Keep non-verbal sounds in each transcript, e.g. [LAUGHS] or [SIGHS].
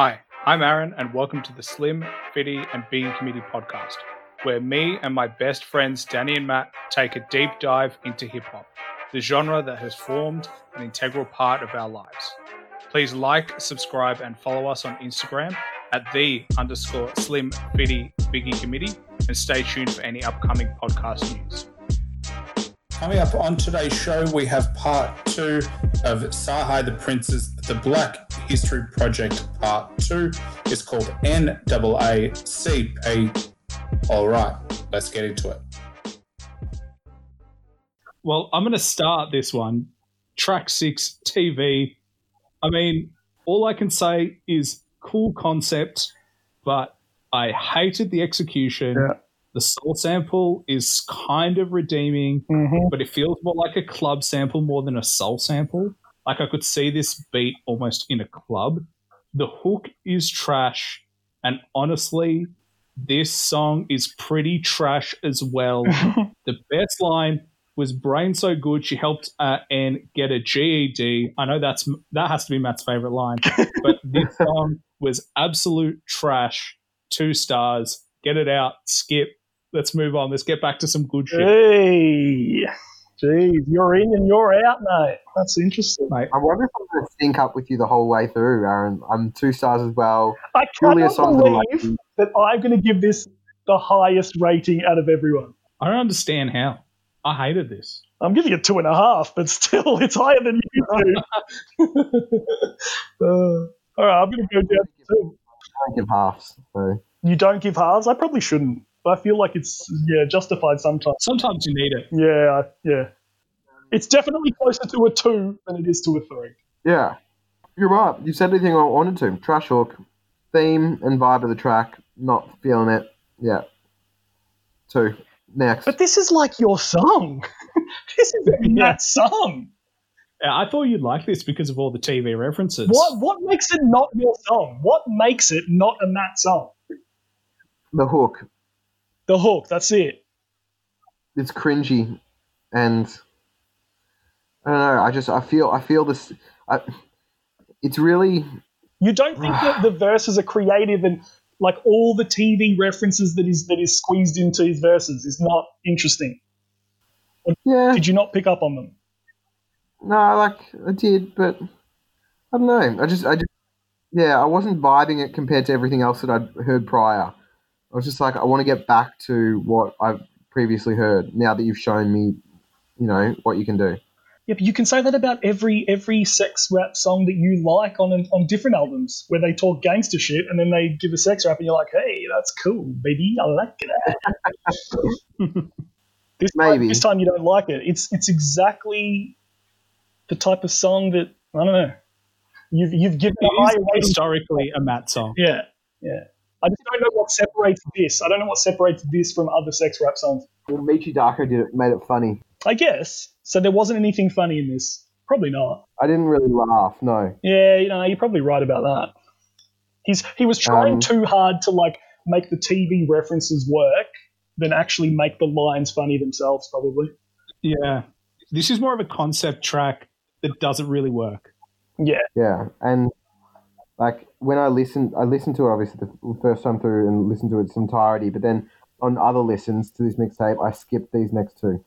Hi, I'm Aaron, and welcome to the Slim, Fitty, and Biggie Committee podcast, where me and my best friends Danny and Matt take a deep dive into hip hop, the genre that has formed an integral part of our lives. Please like, subscribe, and follow us on Instagram at the underscore Slim, Fitty, Biggie Committee, and stay tuned for any upcoming podcast news. Coming up on today's show, we have part two of Cyhi the Prince's The Black Hystori Project Part Two. It's called NAACP. All right, let's get into it. Well, I'm going to start this one. Track six, TV. I mean, all I can say is cool concept, but I hated the execution. Yeah. The soul sample is kind of redeeming, Mm-hmm. but it feels more like a club sample more than a soul sample. Like I could see this beat almost in a club. The hook is trash, and honestly, this song is pretty trash as well. [LAUGHS] the best line was "Brain so good she helped uh, Anne get a GED." I know that's that has to be Matt's favorite line, [LAUGHS] but this song was absolute trash. Two stars. Get it out. Skip. Let's move on. Let's get back to some good shit. Hey, jeez, you're in and you're out, mate. That's interesting. Mate, I wonder if I'm going to sync up with you the whole way through, Aaron. I'm two stars as well. I Purely a cannot that I like. believe that I'm going to give this the highest rating out of everyone. I don't understand how. I hated this. I'm giving it two and a half, but still, it's higher than you [LAUGHS] two. uh, all right, I'm going to go down to two. I don't give halves. So. You don't give halves? I probably shouldn't. But I feel like it's yeah justified sometimes. Sometimes you need it. Yeah, yeah. It's definitely closer to a two than it is to a three. Yeah, you're right. You said everything I wanted to. Trash hook, theme and vibe of the track. Not feeling it. Yeah. Two. Next. But this is like your song. [LAUGHS] this is that [LAUGHS] song. I thought you'd like this because of all the TV references. What what makes it not your song? What makes it not a Matt song? the hook. The hook. That's it. It's cringy, and I don't know. I just I feel I feel this. I, it's really You don't think that the [SIGHS] verses are creative and like all the TV references that is that is squeezed into his verses is not interesting. yeah. Did you not pick up on them? No, like I did, but I don't know. I just, I just, yeah, I wasn't vibing it compared to everything else that I'd heard prior. I was just like, I want to get back to what I've previously heard. Now that you've shown me, you know, what you can do. Yeah, but you can say that about every every sex rap song that you like on an, on different albums, where they talk gangster shit and then they give a sex rap, and you're like, "Hey, that's cool, baby, I like that." [LAUGHS] this time, Maybe. this time you don't like it. It's it's exactly the type of song that I don't know. You've you've given a It high historically a Matt song. Yeah, yeah. I just don't know what separates this. I don't know what separates this from other sex rap songs. Well, Michi Darko did it, made it funny. I guess. So there wasn't anything funny in this. Probably not. I didn't really laugh. No. Yeah, you know, you're probably right about that. He's he was trying Um, too hard to like make the TV references work than actually make the lines funny themselves. Probably. Yeah. This is more of a concept track that doesn't really work. Yeah. Yeah, and like when I listened, I listened to it obviously the first time through and listened to its entirety. But then on other listens to this mixtape, I skipped these next two.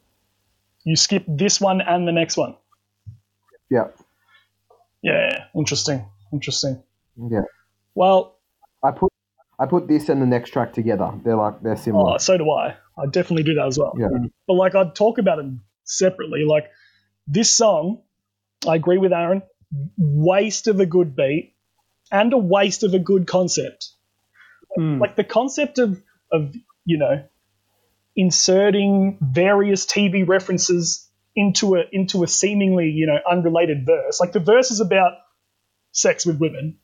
You skip this one and the next one. Yeah, Yeah. Interesting. Interesting. yeah. Well, I put I put this and the next track together. They're like they're similar. oh, so do I. I definitely do that as well. Yeah. But like, I'd talk about them separately. Like this song, I agree with Aaron. Waste of a good beat and a waste of a good concept. Hmm. like the concept of of you know inserting various TV references into a into a seemingly you know unrelated verse. Like the verse is about sex with women,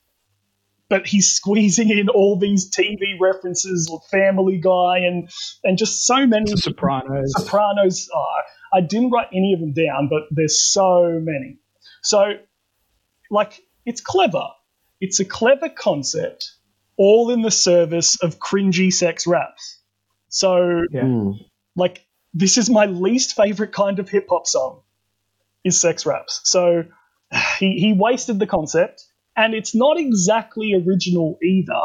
but he's squeezing in all these TV references, Family Guy, and and just so many The Sopranos. Sopranos. Oh, I didn't write any of them down, but there's so many. So, like, it's clever. It's a clever concept, all in the service of cringy sex raps. So, Yeah. Hmm. like, this is my least favorite kind of hip hop song, is sex raps. So, [SIGHS] he, he wasted the concept and it's not exactly original either.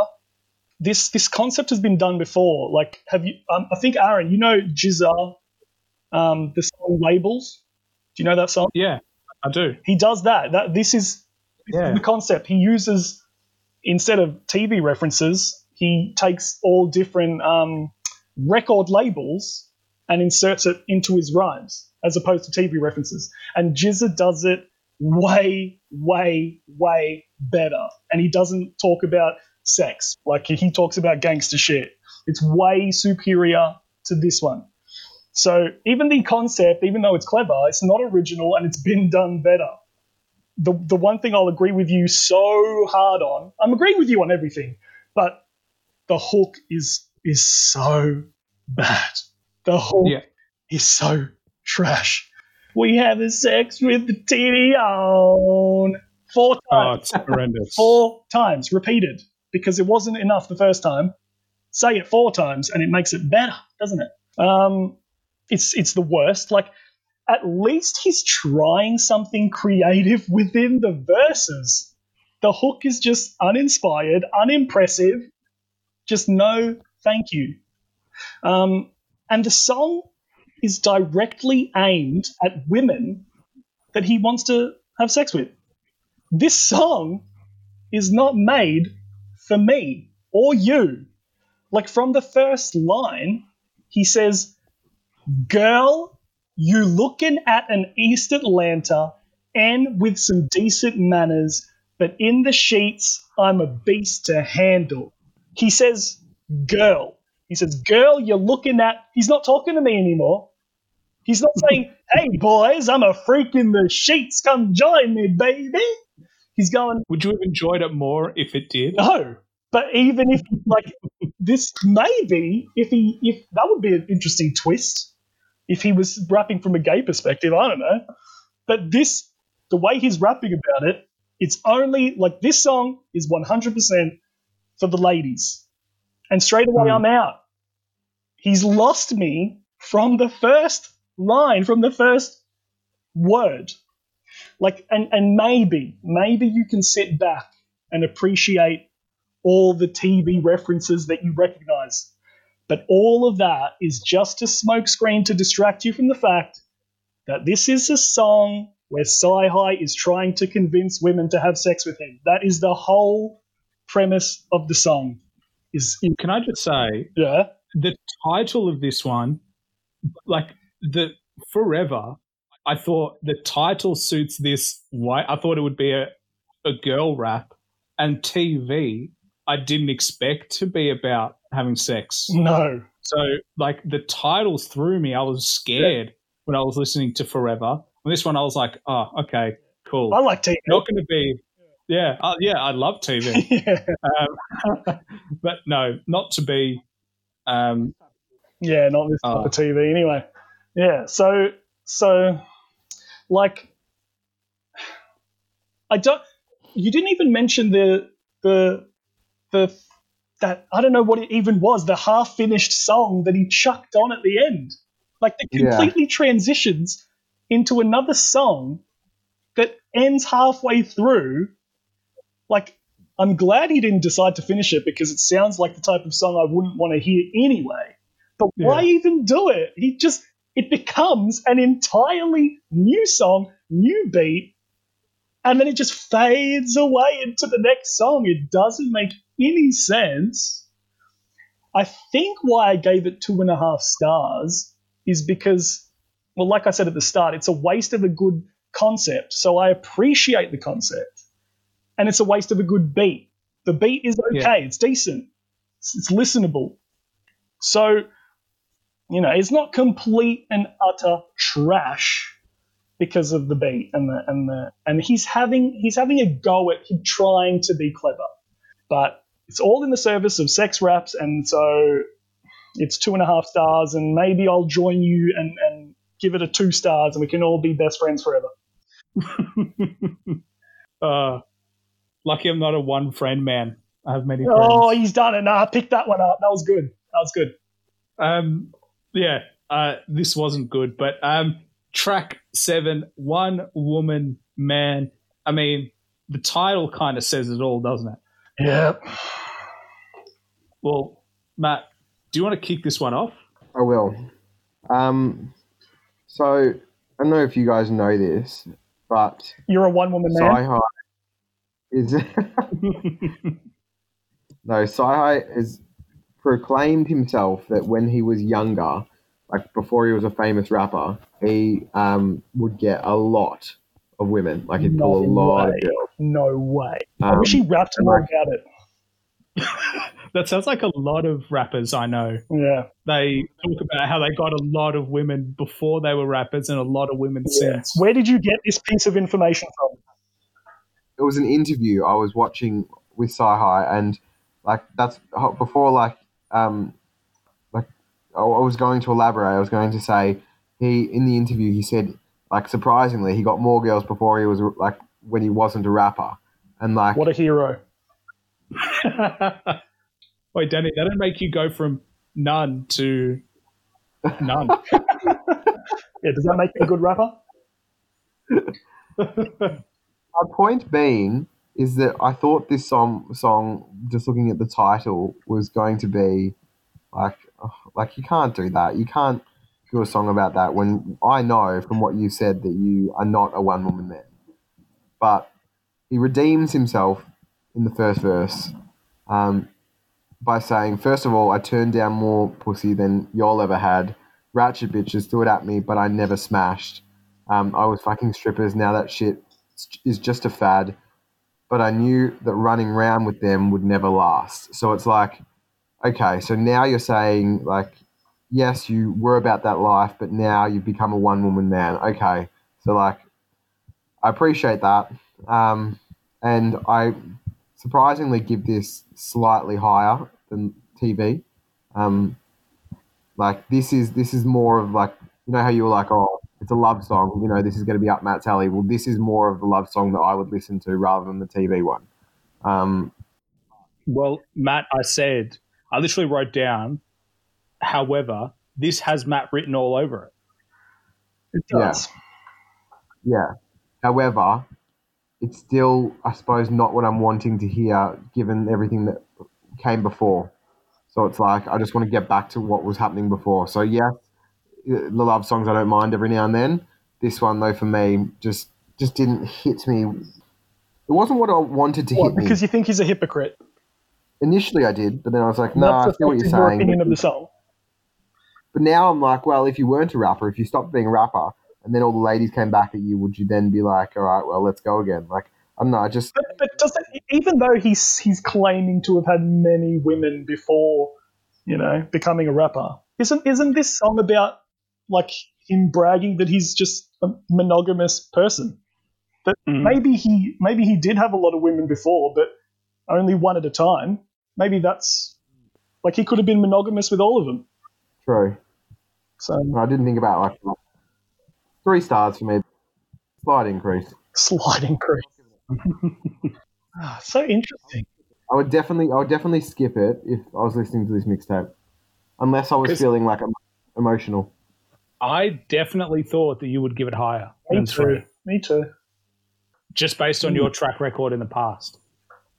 This this concept has been done before. Like, have you? Um, I think Aaron, you know GZA, um, the song Labels. Do you know that song? Yeah, I do. He does that. That this is, this Yeah. the concept. He uses instead of TV references, he takes all different um, record labels and inserts it into his rhymes as opposed to TV references. And GZA does it way, way, way better. And he doesn't talk about sex like he talks about gangster shit. It's way superior to this one. So even the concept, even though it's clever, it's not original and it's been done better. The the one thing I'll agree with you so hard on, I'm agreeing with you on everything, but the hook is is so bad. The hook Yeah. is so trash. We have a sex with the TV on four times it's [LAUGHS] horrendous. four times repeated because it wasn't enough the first time. Say it four times and it makes it better, doesn't it? Um, it's it's the worst. Like at least he's trying something creative within the verses. The hook is just uninspired, unimpressive. Just no, thank you. Um, and the song is directly aimed at women that he wants to have sex with. This song is not made for me or you. Like from the first line, he says, Girl, you looking at an East Atlanta and with some decent manners, but in the sheets, I'm a beast to handle. He says, Girl. He says, Girl, you're looking at. He's not talking to me anymore. He's not [LAUGHS] saying, Hey, boys, I'm a freak in the sheets. Come join me, baby. He's going, Would you have enjoyed it more if it did? no. But even if like this maybe if he if that would be an interesting twist if he was rapping from a gay perspective, I don't know. But this the way he's rapping about it, it's only like this song is 100% for the ladies. And straight away Hmm. I'm out. He's lost me from the first line, from the first word. Like and and maybe maybe you can sit back and appreciate all the TV references that you recognize. But all of that is just a smokescreen to distract you from the fact that this is a song where Cyhi is trying to convince women to have sex with him. That is the whole premise of the song. Is Can I just say yeah, the title of this one, like the forever, I thought the title suits this. Why I thought it would be a, a girl rap, and TV. I didn't expect to be about having sex. no, So like the titles threw me. I was scared when I was listening to Forever. On this one, I was like, oh, okay, cool. I like TV. Not going to be. Yeah, uh, yeah, I love TV, [LAUGHS] yeah. um, [LAUGHS] but no, not to be. Um, Yeah, not this type of TV anyway. Yeah, so so like I don't you didn't even mention the the the that I don't know what it even was, the half finished song that he chucked on at the end. Like it Yeah. completely transitions into another song that ends halfway through. Like I'm glad he didn't decide to finish it because it sounds like the type of song I wouldn't want to hear anyway. But why even do it? He just it becomes an entirely new song, new beat, and then it just fades away into the next song. It doesn't make any sense. I think why I gave it two and a half stars is because, well, like I said at the start, it's a waste of a good concept. So I appreciate the concept, and it's a waste of a good beat. The beat is okay, Yeah. it's decent, it's, it's listenable. So, you know, it's not complete and utter trash because of the beat and the and the and he's having he's having a go at him trying to be clever, but it's all in the service of sex raps, and so it's two and a half stars, and maybe I'll join you and and give it a two stars, and we can all be best friends forever. [LAUGHS] uh, lucky I'm not a one friend man. I have many friends. Oh, he's done it. Nah, pick that one up. That was good. That was good. Um, yeah, uh, this wasn't good, but um, track seven, one woman man. I mean, the title kind of says it all, doesn't it? Yeah. Well, Matt, do you want to kick this one off? I will. Um, so I don't know if you guys know this, but You're a one woman man. Cyhi is [LAUGHS] no Cyhi has proclaimed himself that when he was younger, like before he was a famous rapper, he um, would get a lot of women. Like he'd pull a No lot way. of girls. No way. I Um, wish he rapped more about it. That sounds like a lot of rappers I know. Yeah. They talk about how they got a lot of women before they were rappers and a lot of women yeah. since. Where did you get this piece of information from? it was an interview I was watching with Cyhi, and like that's before like um like I I was going to elaborate. I was going to say he in the interview he said like surprisingly he got more girls before he was like when he wasn't a rapper, and like What a hero. [LAUGHS] Wait, Danny, that didn't make you go from none to none. [LAUGHS] Yeah, does that make you a good rapper? [LAUGHS] My point being is that I thought this song, song, just looking at the title, was going to be like, like you can't do that. You can't do a song about that when I know from what you said that you are not a one woman man. But he redeems himself in the first verse um, by saying, first of all, I turned down more pussy than y'all ever had. Ratchet bitches threw it at me, but I never smashed. Um, I was fucking strippers. Now that shit is just a fad. But I knew that running around with them would never last. So it's like, okay, so now you're saying like, yes, you were about that life, but now you've become a one woman man. Okay, so like, I appreciate that, um, and I surprisingly give this slightly higher than TV. Um, like this is this is more of like you know how you were like oh it's a love song you know this is going to be up Matt's alley. Well, this is more of the love song that I would listen to rather than the TV one. Um, well, Matt, I said, I literally wrote down, however, this has Matt written all over it. It Yeah. Yeah. However, it's still, I suppose, not what I'm wanting to hear given everything that came before. So it's like, I just want to get back to what was happening before. So, yeah, the love songs I don't mind every now and then. This one, though, for me, just just didn't hit me. It wasn't what I wanted to What, hit me. because you think he's a hypocrite. Initially, I did, but then I was like, no, I That's see what you're saying. opinion of the song. but now I'm like, well, if you weren't a rapper, if you stopped being a rapper, and then all the ladies came back at you, would you then be like, all right, well, let's go again? Like, I don't just But, but does that, even though he's he's claiming to have had many women before, you know, becoming a rapper, isn't isn't this song about like him bragging that he's just a monogamous person? That Mm. maybe he maybe he did have a lot of women before, but only one at a time. Maybe that's like he could have been monogamous with all of them. true. So I didn't think about like three stars for me. Slight increase. slight increase. [LAUGHS] Ah, so interesting. I would definitely, I would definitely skip it if I was listening to this mixtape, unless I was feeling like I'm emotional. I definitely thought that you would give it higher Me than three, too. Me too. just based on your track record in the past.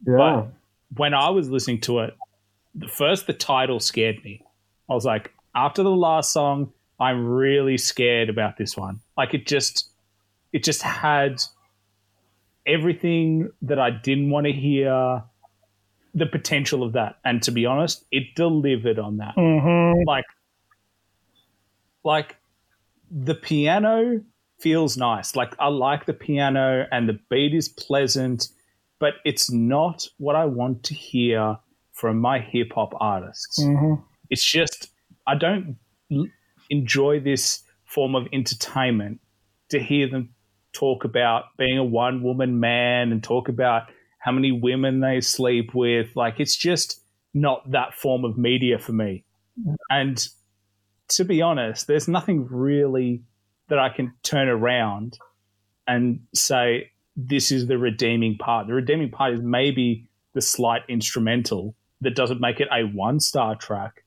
Yeah, when I was listening to it, the first the title scared me. I was like, after the last song, I'm really scared about this one. Like it just it just had everything that I didn't want to hear, the potential of that. And to be honest, it delivered on that. hmm Like like the piano feels nice. Like I like the piano and the beat is pleasant, but it's not what I want to hear from my hip hop artists. hmm It's just I don't enjoy this form of entertainment to hear them talk about being a one woman man and talk about how many women they sleep with. Like it's just not that form of media for me. And to be honest, there's nothing really that I can turn around and say this is the redeeming part. The redeeming part is maybe the slight instrumental that doesn't make it a one star track,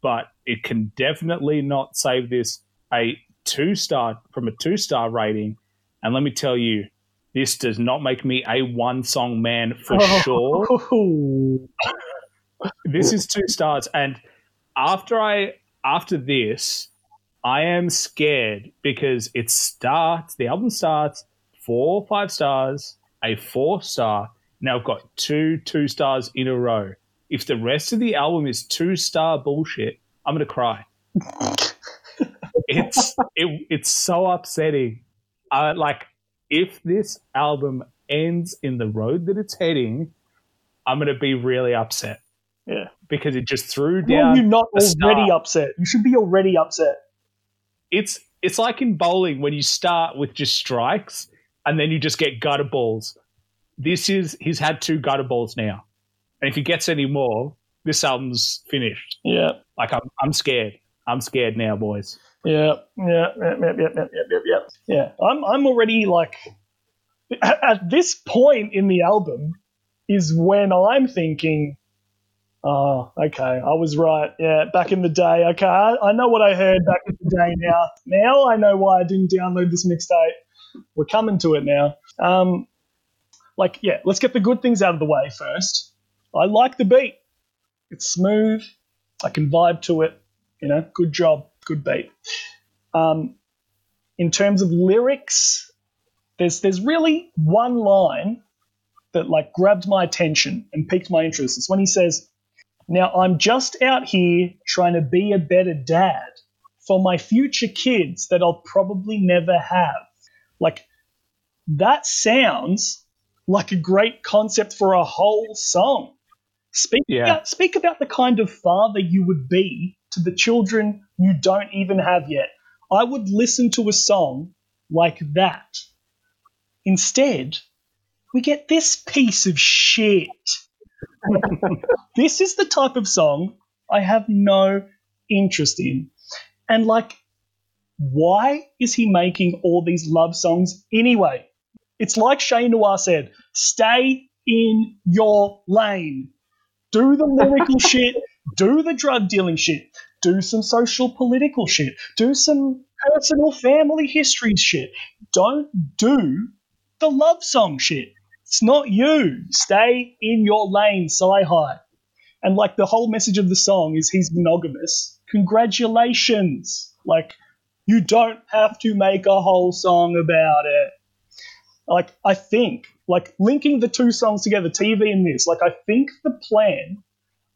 but it can definitely not save this a two star from a two star rating. And let me tell you, this does not make me a one song man for Oh. sure. [LAUGHS] This is two stars, and after I after this, I am scared because it starts. The album starts four five stars, a four star. Now I've got two two stars in a row. If the rest of the album is two star bullshit, I'm gonna cry. [LAUGHS] it's it, it's so upsetting. Uh, like if this album ends in the road that it's heading, I'm gonna be really upset Yeah. because it just threw are down. you not already upset? You should be already upset. It's it's like in bowling when you start with just strikes and then you just get gutter balls. This is he's had two gutter balls now, and if he gets any more, this album's finished. Yeah. Like I'm I'm scared. I'm scared now, boys. Yeah, yeah, yeah, yeah, yeah, yeah, yeah, yeah. Yeah, I'm, I'm already like, at, at this point in the album is when I'm thinking, oh, okay, I was right. Yeah, back in the day. Okay, I, I know what I heard back in the day now. Now I know why I didn't download this mixtape. We're coming to it now. Um, like, yeah, let's get the good things out of the way first. I like the beat. It's smooth. I can vibe to it. You know, good job, good beat. Um, in terms of lyrics, there's there's really one line that like grabbed my attention and piqued my interest. It's when he says, "Now I'm just out here trying to be a better dad for my future kids that I'll probably never have." Like that sounds like a great concept for a whole song. Speak Yeah. about speak about the kind of father you would be to the children you don't even have yet. I would listen to a song like that. Instead, we get this piece of shit. [LAUGHS] this is the type of song I have no interest in. And like, why is he making all these love songs anyway? It's like Shane Noir said stay in your lane. Do the [LAUGHS] lyrical shit, do the drug dealing shit, do some social political shit, do some personal family history shit. Don't do the love song shit. It's not you. Stay in your lane, Cyhi. And like the whole message of the song is he's monogamous. Congratulations. Like, you don't have to make a whole song about it. Like, I think, like, linking the two songs together, TV and this, like, I think the plan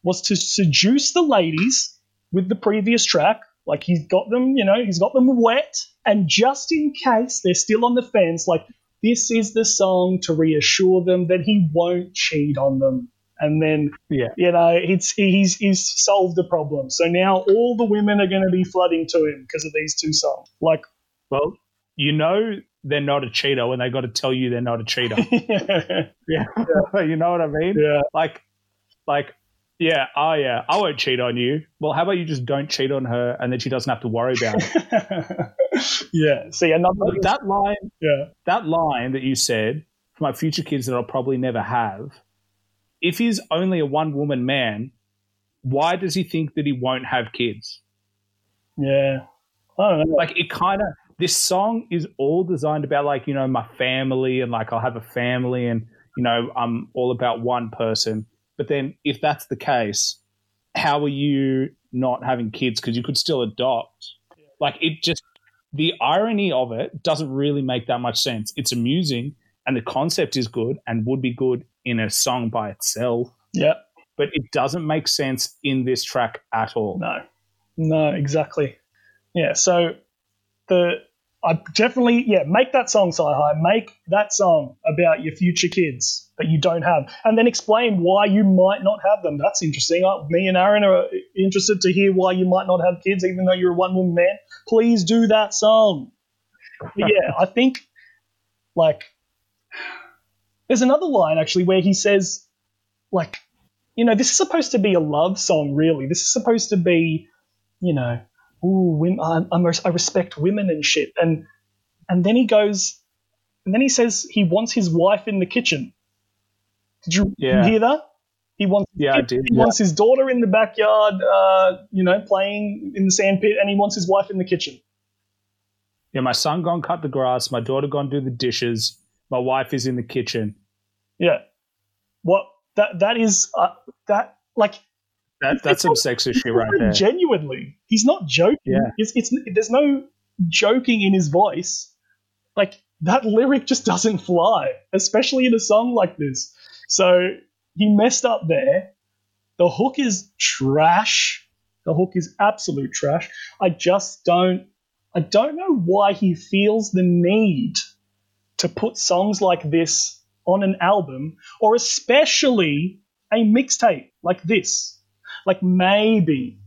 was to seduce the ladies with the previous track. Like, he's got them, you know, he's got them wet. And just in case they're still on the fence, like, this is the song to reassure them that he won't cheat on them. And then, Yeah. you know, it's, he's, he's solved the problem. So now all the women are going to be flooding to him because of these two songs. Like, Well, you know they're not a cheater when they got to tell you they're not a cheater. [LAUGHS] yeah. yeah, [LAUGHS] you know what I mean? yeah. Like, like, yeah, oh yeah, I won't cheat on you. Well, how about you just don't cheat on her, and then she doesn't have to worry about it. [LAUGHS] yeah. See, another. That line, Yeah. that line that you said for my future kids that I'll probably never have. If he's only a one woman man, why does he think that he won't have kids? Yeah. I don't know. Like it kind of this song is all designed about like you know my family and like I'll have a family and you know I'm all about one person. But then if that's the case, how are you not having kids because you could still adopt? Like it just the irony of it doesn't really make that much sense. It's amusing and the concept is good and would be good in a song by itself, Yeah. but it doesn't make sense in this track at all. No. No, exactly. Yeah, so the I definitely yeah, make that song Cyhi. Make that song about your future kids that you don't have. And then explain why you might not have them. That's interesting. Me and Aaron are interested to hear why you might not have kids, even though you're a one woman man. Please do that song. But yeah, I think like there's another line actually where he says, like, you know, this is supposed to be a love song, really. This is supposed to be, you know, ooh, women, I'm, I respect women and shit. And and then he goes, and then he says he wants his wife in the kitchen. Did you, Yeah. hear that? He wants Yeah, I did. he wants his daughter in the backyard, uh, you know, playing in the sandpit, and he wants his wife in the kitchen. Yeah, my son gone cut the grass, my daughter gone do the dishes, My wife is in the kitchen. Yeah. What that that is uh, that like That, that's some sexist shit right there. genuinely. He's not joking. Yeah. It's, it's there's no joking in his voice. Like that lyric just [LAUGHS] doesn't fly, especially in a song like this. So he messed up there. The hook is trash. The hook is absolute trash. I just don't I don't know why he feels the need to put songs like this on an album or especially a mixtape like this. Like maybe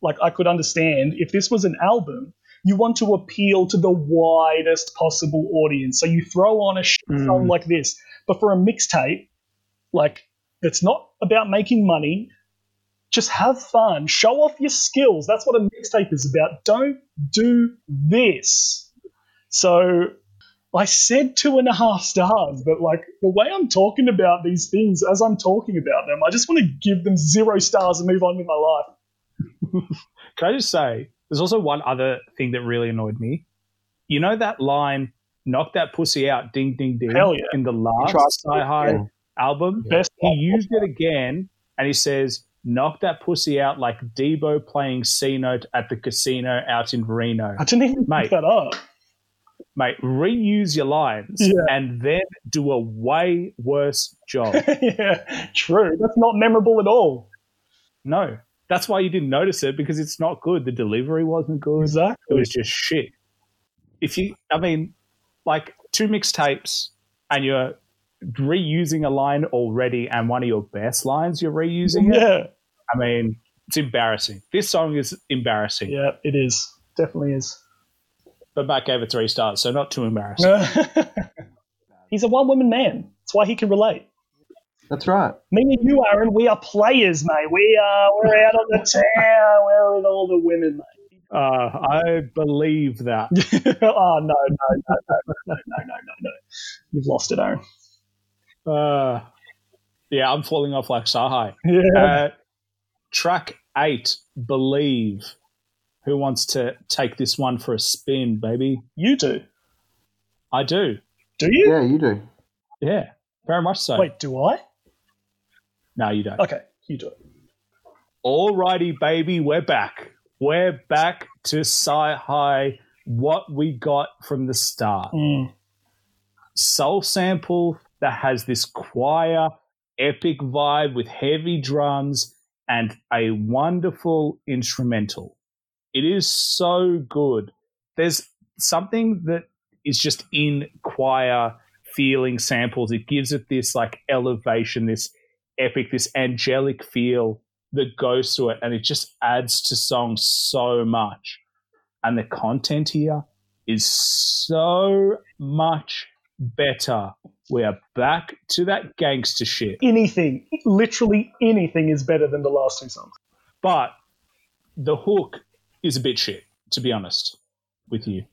like I could understand if this was an album, you want to appeal to the widest possible audience. So you throw on a Mm. song like this. But for a mixtape, like it's not about making money. Just have fun. Show off your skills. That's what a mixtape is about. Don't do this. So I said two and a half stars, but like the way I'm talking about these things as I'm talking about them, I just want to give them zero stars and move on with my life. [LAUGHS] Can I just say, there's also one other thing that really annoyed me. You know that line, knock that pussy out, ding, ding, ding, Hell yeah. in the last tried to Yeah. album? Best He used it again and he says, knock that pussy out like Debo playing C Note at the casino out in Reno. I didn't even Mate. pick that up. Mate, reuse your lines Yeah. and then do a way worse job. [LAUGHS] yeah, true. That's not memorable at all. no. That's why you didn't notice it because it's not good. The delivery wasn't good. Exactly. It was just shit. If you, I mean, like two mixtapes and you're reusing a line already and one of your best lines you're reusing it, Yeah, I mean, it's embarrassing. This song is embarrassing. yeah, it is. Definitely is. But Matt gave it three stars, so not too embarrassing. [LAUGHS] He's a one woman man. That's why he can relate. That's right. Me and you, Aaron, we are players, mate. We are we're out on the town. We're with all the women, mate. Uh, I believe that. [LAUGHS] oh no, no, no, no, no, no, no, no, no. You've lost it, Aaron. Uh, yeah, I'm falling off like Cyhi. Yeah. Uh, track eight, Believe. Who wants to take this one for a spin, baby? you do. I do. Do you? Yeah, you do. Yeah, very much so. Wait, do I? No, you don't. Okay, you do it. Alrighty, baby, we're back. We're back to Cyhi. What we got from the start. Mm. soul sample that has this choir epic vibe with heavy drums and a wonderful instrumental. It is so good. There's something that is just in choir feeling samples. It gives it this like elevation, this epic, this angelic feel that goes to it, and it just adds to songs so much. And the content here is so much better. We are back to that gangster shit. Anything, literally anything, is better than the last two songs. But the hook is a bit shit, to be honest with you.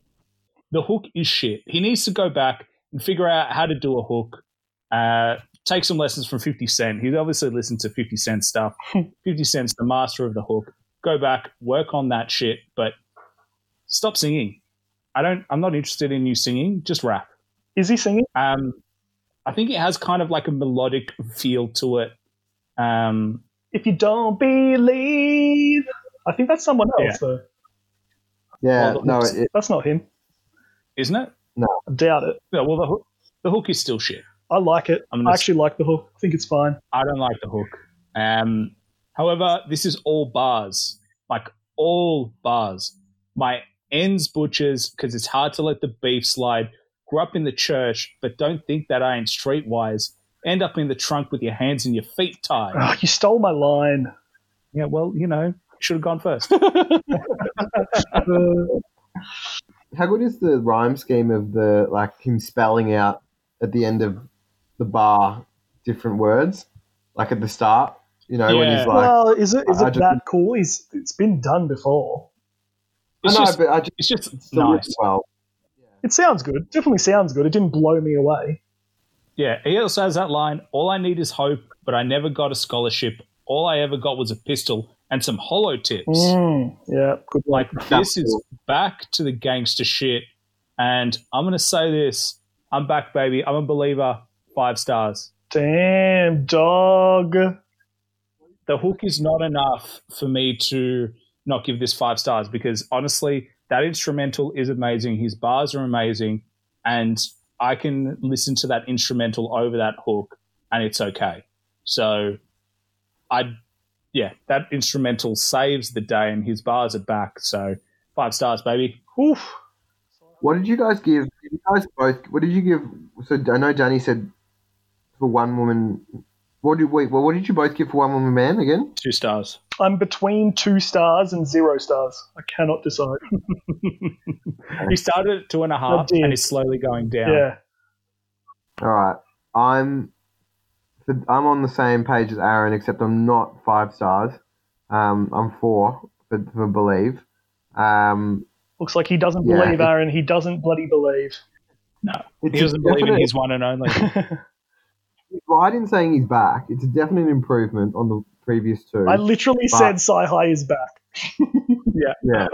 The hook is shit. He needs to go back and figure out how to do a hook. Uh, take some lessons from 50 Cent. He's obviously listened to 50 Cent stuff. [LAUGHS] 50 Cent's the master of the hook. Go back, work on that shit, but stop singing. I don't I'm not interested in you singing, just rap. Is he singing? Um, I think it has kind of like a melodic feel to it. Um, If you don't believe, I think that's someone else. Though Yeah, Well, no, it, that's not him. isn't it? No, I doubt it. Yeah, well, the hook, the hook is still shit. I like it. I'm I actually like the hook. I think it's fine. I don't like the hook. Um, however, this is all bars, like all bars. My ends butchers because it's hard to let the beef slide. Grew up in the church, but don't think that I ain't streetwise. End up in the trunk with your hands and your feet tied. Oh, you stole my line. Yeah, well, you know, should have gone first. [LAUGHS] How good is the rhyme scheme of the like him spelling out at the end of the bar different words, like at the start? You know, when he's like, well, is it is it just- that cool? He's it's been done before. It's I know, just, but I just it's just it's nice. well. It sounds good. Definitely sounds good. It didn't blow me away. Yeah, he also has that line All I need is hope, but I never got a scholarship. All I ever got was a pistol and some hollow tips. Mm, yeah, good. Like, this is back to the gangster shit. And I'm going to say this I'm back, baby. I'm a believer. Five stars. Damn, dog. The hook is not enough for me to not give this five stars because honestly, that instrumental is amazing. His bars are amazing, and I can listen to that instrumental over that hook, and it's okay. So, I, yeah, that instrumental saves the day, and his bars are back. So, five stars, baby. Oof. What did you guys give? You guys both? What did you give? So I know Danny said for one woman. What did wait? Well, what did you both give for one woman man again? Two stars. I'm between two stars and zero stars. I cannot decide. [LAUGHS] He started at two and a half, and is slowly going down. Yeah. All right, I'm I'm on the same page as Aaron, except I'm not five stars. Um, I'm four for, for believe. Um, Looks like he doesn't Yeah, believe, it- Aaron. He doesn't bloody believe. No, he doesn't believe in his one and only. [LAUGHS] He's right in saying he's back. It's a definite improvement on the previous two. I literally But- said Cyhi is back. [LAUGHS] yeah, Yeah.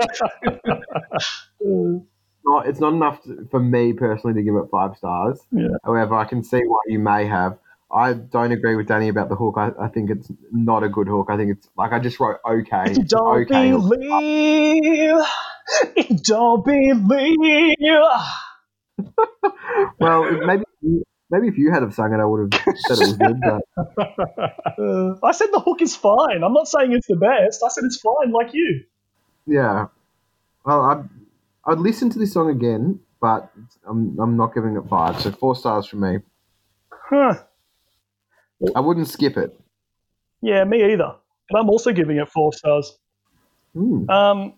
[LAUGHS] not, it's not enough to, for me personally to give it five stars. Yeah. However, I can see why you may have. I don't agree with Danny about the hook. I, I think it's not a good hook. I think it's like I just wrote okay. It's [LAUGHS] don't okay believe, don't believe. Well, maybe maybe if you had have sung it, I would have said it was good. But Uh, [LAUGHS] I said the hook is fine. I'm not saying it's the best. I said it's fine, like you. yeah, well, I'd I'd listen to this song again, but I'm I'm not giving it five. So four stars from me. Huh. I wouldn't skip it. Yeah, me either. But I'm also giving it four stars. Hmm. Um,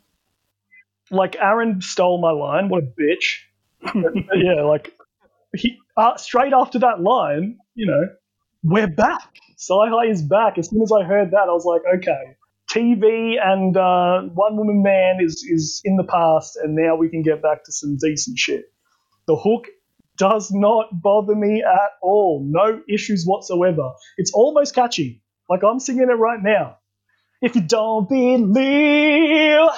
like Aaron stole my line. What a bitch. [LAUGHS] yeah, like he uh, straight after that line, you know, we're back. Cyhi is back. As soon as I heard that, I was like, okay, TV and uh, One Woman Man is is in the past, and now we can get back to some decent shit. The hook does not bother me at all. No issues whatsoever. It's almost catchy. Like I'm singing it right now. If you don't believe,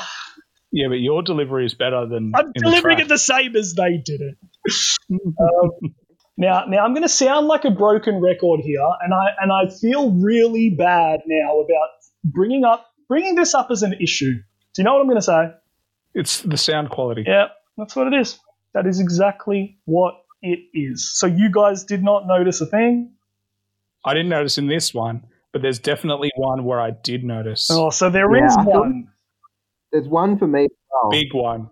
Yeah, but your delivery is better than. I'm in the delivering it the same as they did it. um, [LAUGHS] now, now I'm going to sound like a broken record here, and I and I feel really bad now about bringing up bringing this up as an issue. Do you know what I'm going to say? It's the sound quality. Yeah, that's what it is. That is exactly what it is. So you guys did not notice a thing. I didn't notice in this one, but there's definitely one where I did notice. Oh, so there is Yeah, I thought- one. There's one for me. Oh, Big one.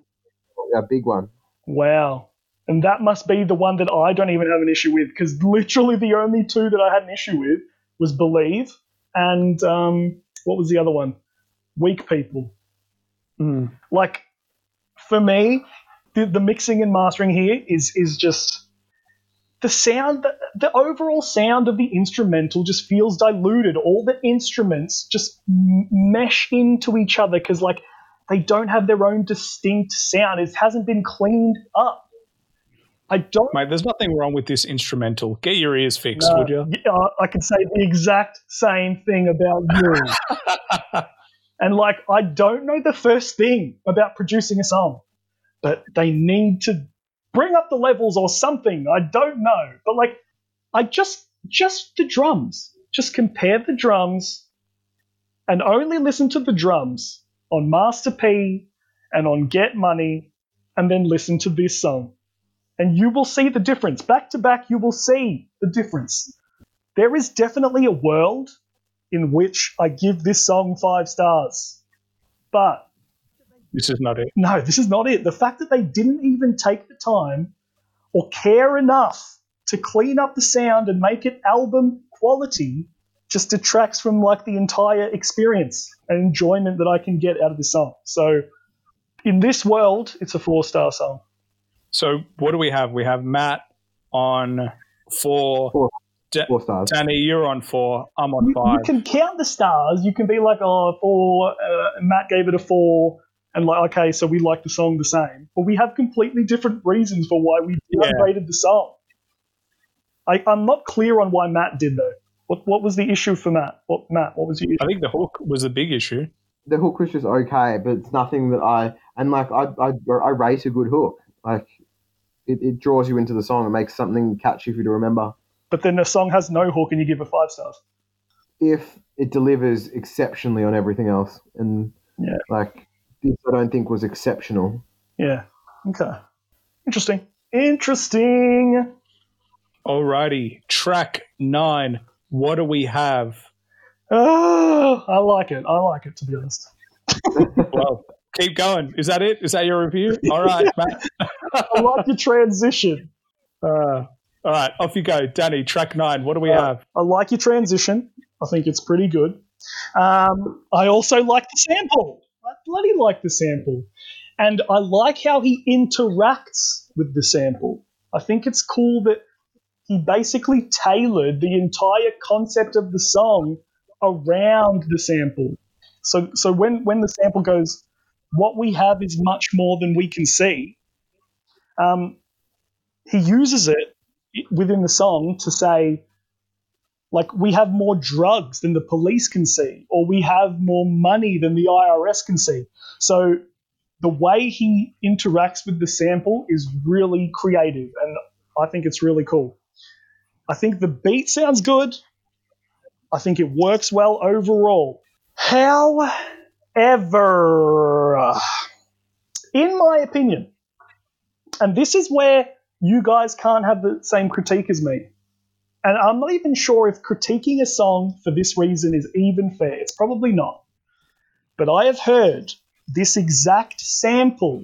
a big one. Wow. And that must be the one that I don't even have an issue with because literally the only two that I had an issue with was Believe and um, what was the other one? Weak People. Mm. Like, for me, the, the mixing and mastering here is is just the sound, the, the overall sound of the instrumental just feels diluted. All the instruments just m- mesh into each other because, like, they don't have their own distinct sound. It hasn't been cleaned up. I don't. Mate, there's nothing wrong with this instrumental. Get your ears fixed, Uh, would you? yeah, I can say the exact same thing about you. [LAUGHS] and like, I don't know the first thing about producing a song, but they need to bring up the levels or something. I don't know, but like, I just just the drums. Just compare the drums, and only listen to the drums on Master P and on Get Money, and then listen to this song and you will see the difference. Back to back, you will see the difference. There is definitely a world in which I give this song five stars. But This is not it. no, this is not it. The fact that they didn't even take the time or care enough to clean up the sound and make it album quality just detracts from like the entire experience and enjoyment that I can get out of this song. So in this world, it's a four star song. So what do we have? We have Matt on four. Four. Da- Four stars. Danny, you're on four. I'm on you, five. you can count the stars. You can be like, oh, four. Uh, Matt gave it a four, and like, okay, so we like the song the same, but we have completely different reasons for why we Yeah. downgraded the song. I, I'm not clear on why Matt did though. What what was the issue for Matt? What Matt? What was your issue? I think the hook was a big issue. the hook was just okay, but it's nothing that I and like I I, I rate a good hook. Like it, it draws you into the song. It makes something catchy for you to remember. But then the song has no hook and you give it five stars. If it delivers exceptionally on everything else, and Yeah. like this, I don't think was exceptional. Yeah. Okay. Interesting. Interesting. Alrighty, track nine. What do we have? Oh, I like it. I like it, to be honest. [LAUGHS] Well, keep going. Is that it? Is that your review? [LAUGHS] All right, Matt. I like your transition. Uh, all right, off you go, Danny. Track nine. What do we Uh, have? I like your transition. I think it's pretty good. Um, I also like the sample. I bloody like the sample. And I like how he interacts with the sample. I think it's cool that he basically tailored the entire concept of the song around the sample. So, so when, when the sample goes, what we have is much more than we can see, um, he uses it within the song to say, like we have more drugs than the police can see or we have more money than the IRS can see. So the way he interacts with the sample is really creative and I think it's really cool. I think the beat sounds good. I think it works well overall. However, in my opinion, and this is where you guys can't have the same critique as me. And I'm not even sure if critiquing a song for this reason is even fair. It's probably not. But I have heard this exact sample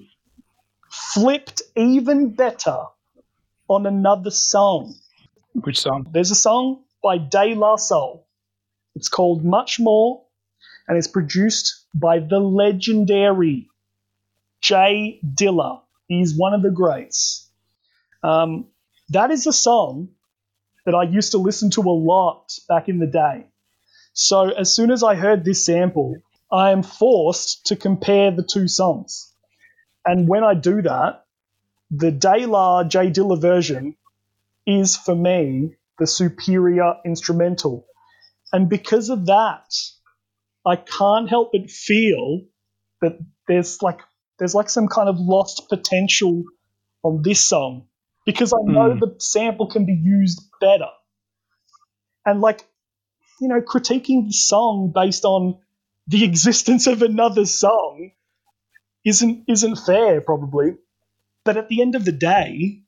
flipped even better on another song. Which song? There's a song by De La Soul. It's called Much More and it's produced by the legendary J Dilla. He's one of the greats. Um, that is a song that I used to listen to a lot back in the day. So as soon as I heard this sample, I am forced to compare the two songs. And when I do that, the De La J Dilla version is for me the superior instrumental. And because of that, I can't help but feel that there's like there's like some kind of lost potential on this song because I know Hmm. the sample can be used better. And like, you know, critiquing the song based on the [LAUGHS] existence of another song isn't isn't fair probably. But at the end of the day,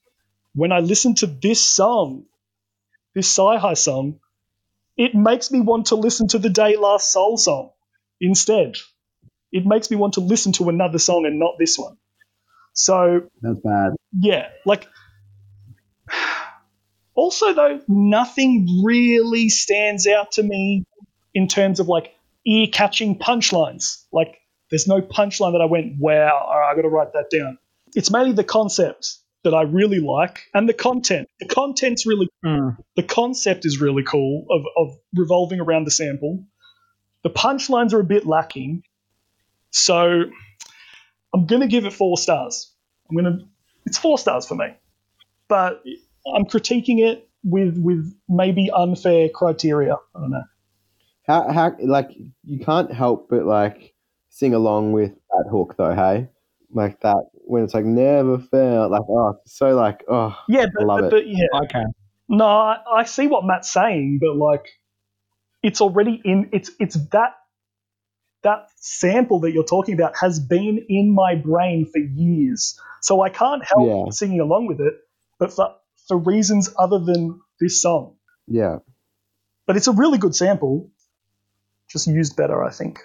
when I listen to this song, this Cyhi song, it makes me want to listen to the De La Soul song instead. It makes me want to listen to another song and not this one. So That's bad. yeah, like also though nothing really stands out to me in terms of like ear catching punchlines. Like there's no punchline that I went, wow, right, I got to write that down. It's mainly the concept that I really like and the content. The content's really Mm. the concept is really cool of, of revolving around the sample. The punchlines are a bit lacking. So I'm going to give it four stars. I'm going to, it's four stars for me. But I'm critiquing it with, with maybe unfair criteria. I don't know. How, how, like, you can't help but, like, sing along with that hook, though, hey? Like that, when it's like, never felt, like, oh, so, like, oh, Yeah, but, love but, but yeah. I can. No, I, I see what Matt's saying, but like, it's already in. It's it's that that sample that you're talking about has been in my brain for years, so I can't help Yeah. singing along with it, but for for reasons other than this song. yeah. But it's a really good sample, just used better, I think.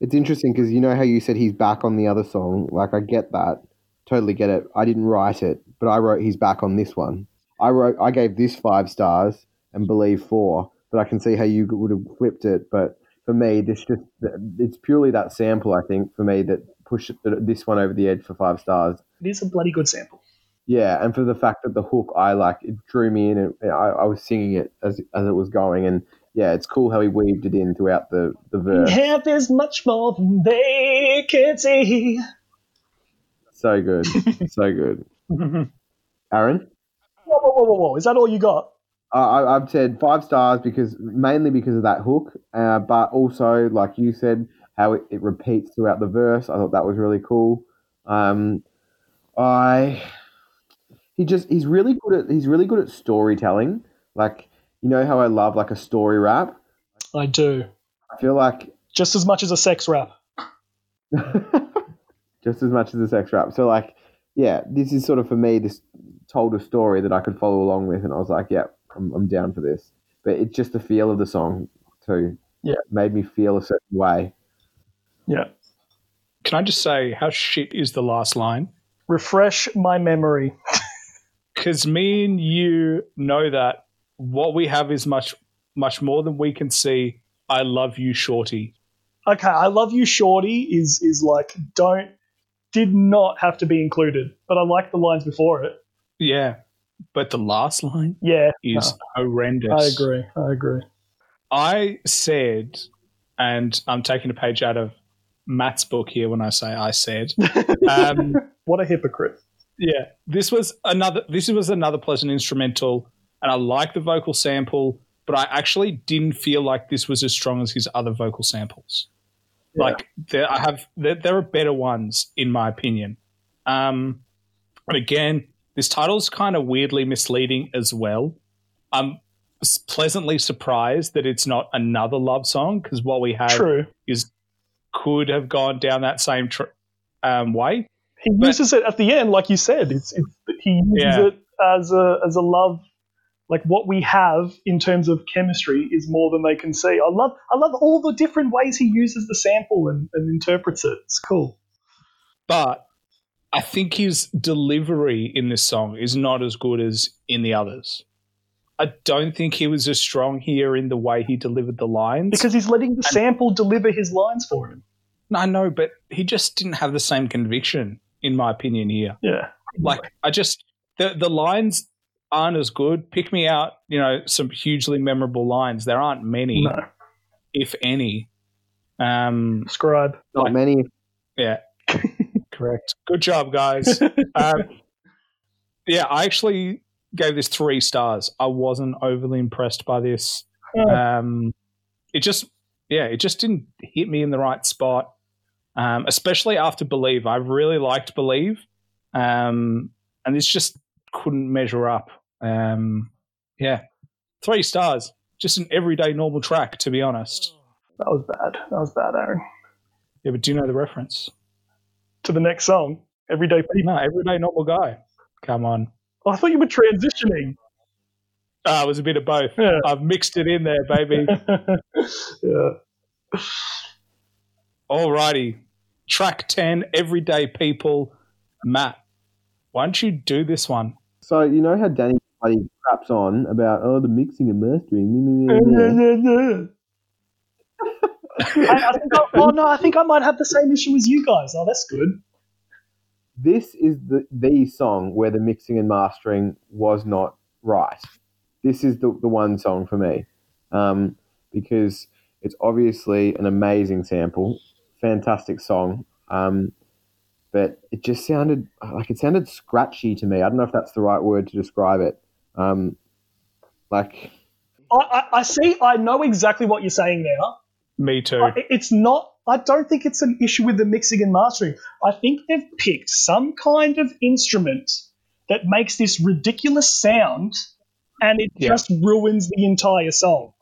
It's interesting because you know how you said he's back on the other song? Like, I get that. Totally get it. I didn't write it, but I wrote he's back on this one. I wrote, I gave this five stars and believe four, but I can see how you would have flipped it. But for me, this just, it's purely that sample, I think, for me that pushed this one over the edge for five stars. It is a bloody good sample. Yeah, and for the fact that the hook, I like, it drew me in, and I, I was singing it as as it was going, and yeah, it's cool how he weaved it in throughout the the verse. Half is much more than they can see. So good, so good. [LAUGHS] Aaron, Whoa, whoa, whoa, whoa, whoa! Is that all you got? I, I- I've said five stars because mainly because of that hook, uh, but also like you said, how it, it repeats throughout the verse. I thought that was really cool. Um, I he just he's really good at he's really good at storytelling. Like you know how I love like a story rap. I do. I feel like Just as much as a sex rap. [LAUGHS] just as much as a sex rap. So like, yeah, this is sort of for me. This told a story that I could follow along with, and I was like, yeah, I'm, I'm down for this. But it's just the feel of the song too. Yeah. made me feel a certain way. Yeah. Can I just say how shit is the last line? Refresh my memory. [LAUGHS] Because me and you know that what we have is much, much more than we can see. I love you, Shorty. Okay, I love you, Shorty. Is is like don't did not have to be included, but I like the lines before it. Yeah, but the last line Yeah, is no, horrendous. I agree. I agree. I said, and I'm taking a page out of Matt's book here when I say I said. [LAUGHS] Um, what a hypocrite. yeah, this was another. This was another pleasant instrumental, and I like the vocal sample, but I actually didn't feel like this was as strong as his other vocal samples. Yeah. Like there, I have there, there are better ones in my opinion. Um, and again, this title is kind of weirdly misleading as well. I'm pleasantly surprised that it's not another love song because what we have True. is could have gone down that same tr- um, way. He But- uses it at the end, like you said. It's, it's he uses Yeah. it as a as a love. Like what we have in terms of chemistry is more than they can see. I love I love all the different ways he uses the sample and, and interprets it. It's cool. but I think his delivery in this song is not as good as in the others. I don't think he was as strong here in the way he delivered the lines. Because he's letting the sample deliver his lines for him. I know, but he just didn't have the same conviction, in my opinion. Here, Yeah. like I just the the lines aren't as good. Pick me out, you know, some hugely memorable lines. There aren't many, No. if any. Um, Scribe. Not Like- many. Yeah, [LAUGHS] correct. Good job, guys. [LAUGHS] um, yeah, I actually gave this three stars. I wasn't overly impressed by this. Oh. Um, it just, yeah, it just didn't hit me in the right spot. Um, especially after Believe, I really liked Believe, um, and this just couldn't measure up. Um, yeah, three stars. Just an everyday normal track, to be honest. That was bad. That was bad, Aaron. Yeah, but do you know the reference? To the next song. Everyday people. No, everyday normal guy. Come on. Oh, I thought you were transitioning. Ah, it was a bit of both. Yeah. I've mixed it in there, baby. [LAUGHS] yeah. Alrighty. Track 10, Everyday People. Matt, why don't you do this one? So you know how Danny bloody craps on about oh the mixing and mastering. [LAUGHS] I, I think I, oh no, I think I might have the same issue as you guys. Oh, that's good. This is the the song where the mixing and mastering was not right. This is the the one song for me, um, because it's obviously an amazing sample, fantastic song. Um, but it just sounded like it sounded scratchy to me. I don't know if that's the right word to describe it. Um, like I, I, I see. I know exactly what you're saying now. Me too. I- It's not. I don't think it's an issue with the mixing and mastering. I think they've picked some kind of instrument that makes this ridiculous sound, and it Yeah. just ruins the entire song.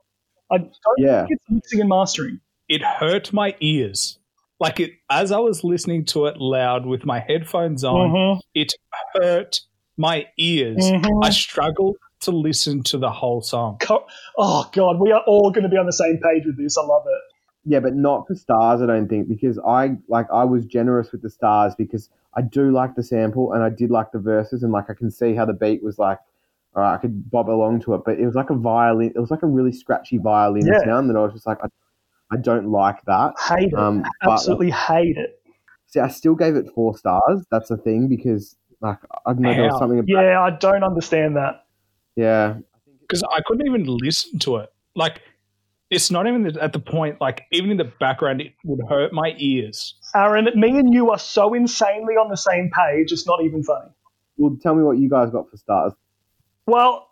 I don't Yeah. think it's mixing and mastering. It hurt my ears. Like it as I was listening to it loud with my headphones on, Mhm, it hurt my ears. mhm. I struggled to listen to the whole song. Co- Oh god, we are all going to be on the same page with this. I love it. Yeah, but not for stars, I don't think, because I like I was generous with the stars because I do like the sample and I did like the verses and like I can see how the beat was like, all right, I could bob along to it, but it was like a violin, it was like a really scratchy violin Yeah. sound that I was just like, I, I don't like that. Hate it. Um, but Absolutely hate it. see, I still gave it four stars. That's the thing because like I don't know, there was something about Yeah, I don't understand that. yeah, Because I couldn't even listen to it. Like it's not even at the point like even in the background it would hurt my ears. Aaron, me and you are so insanely on the same page. It's not even funny. Well, tell me what you guys got for stars. Well,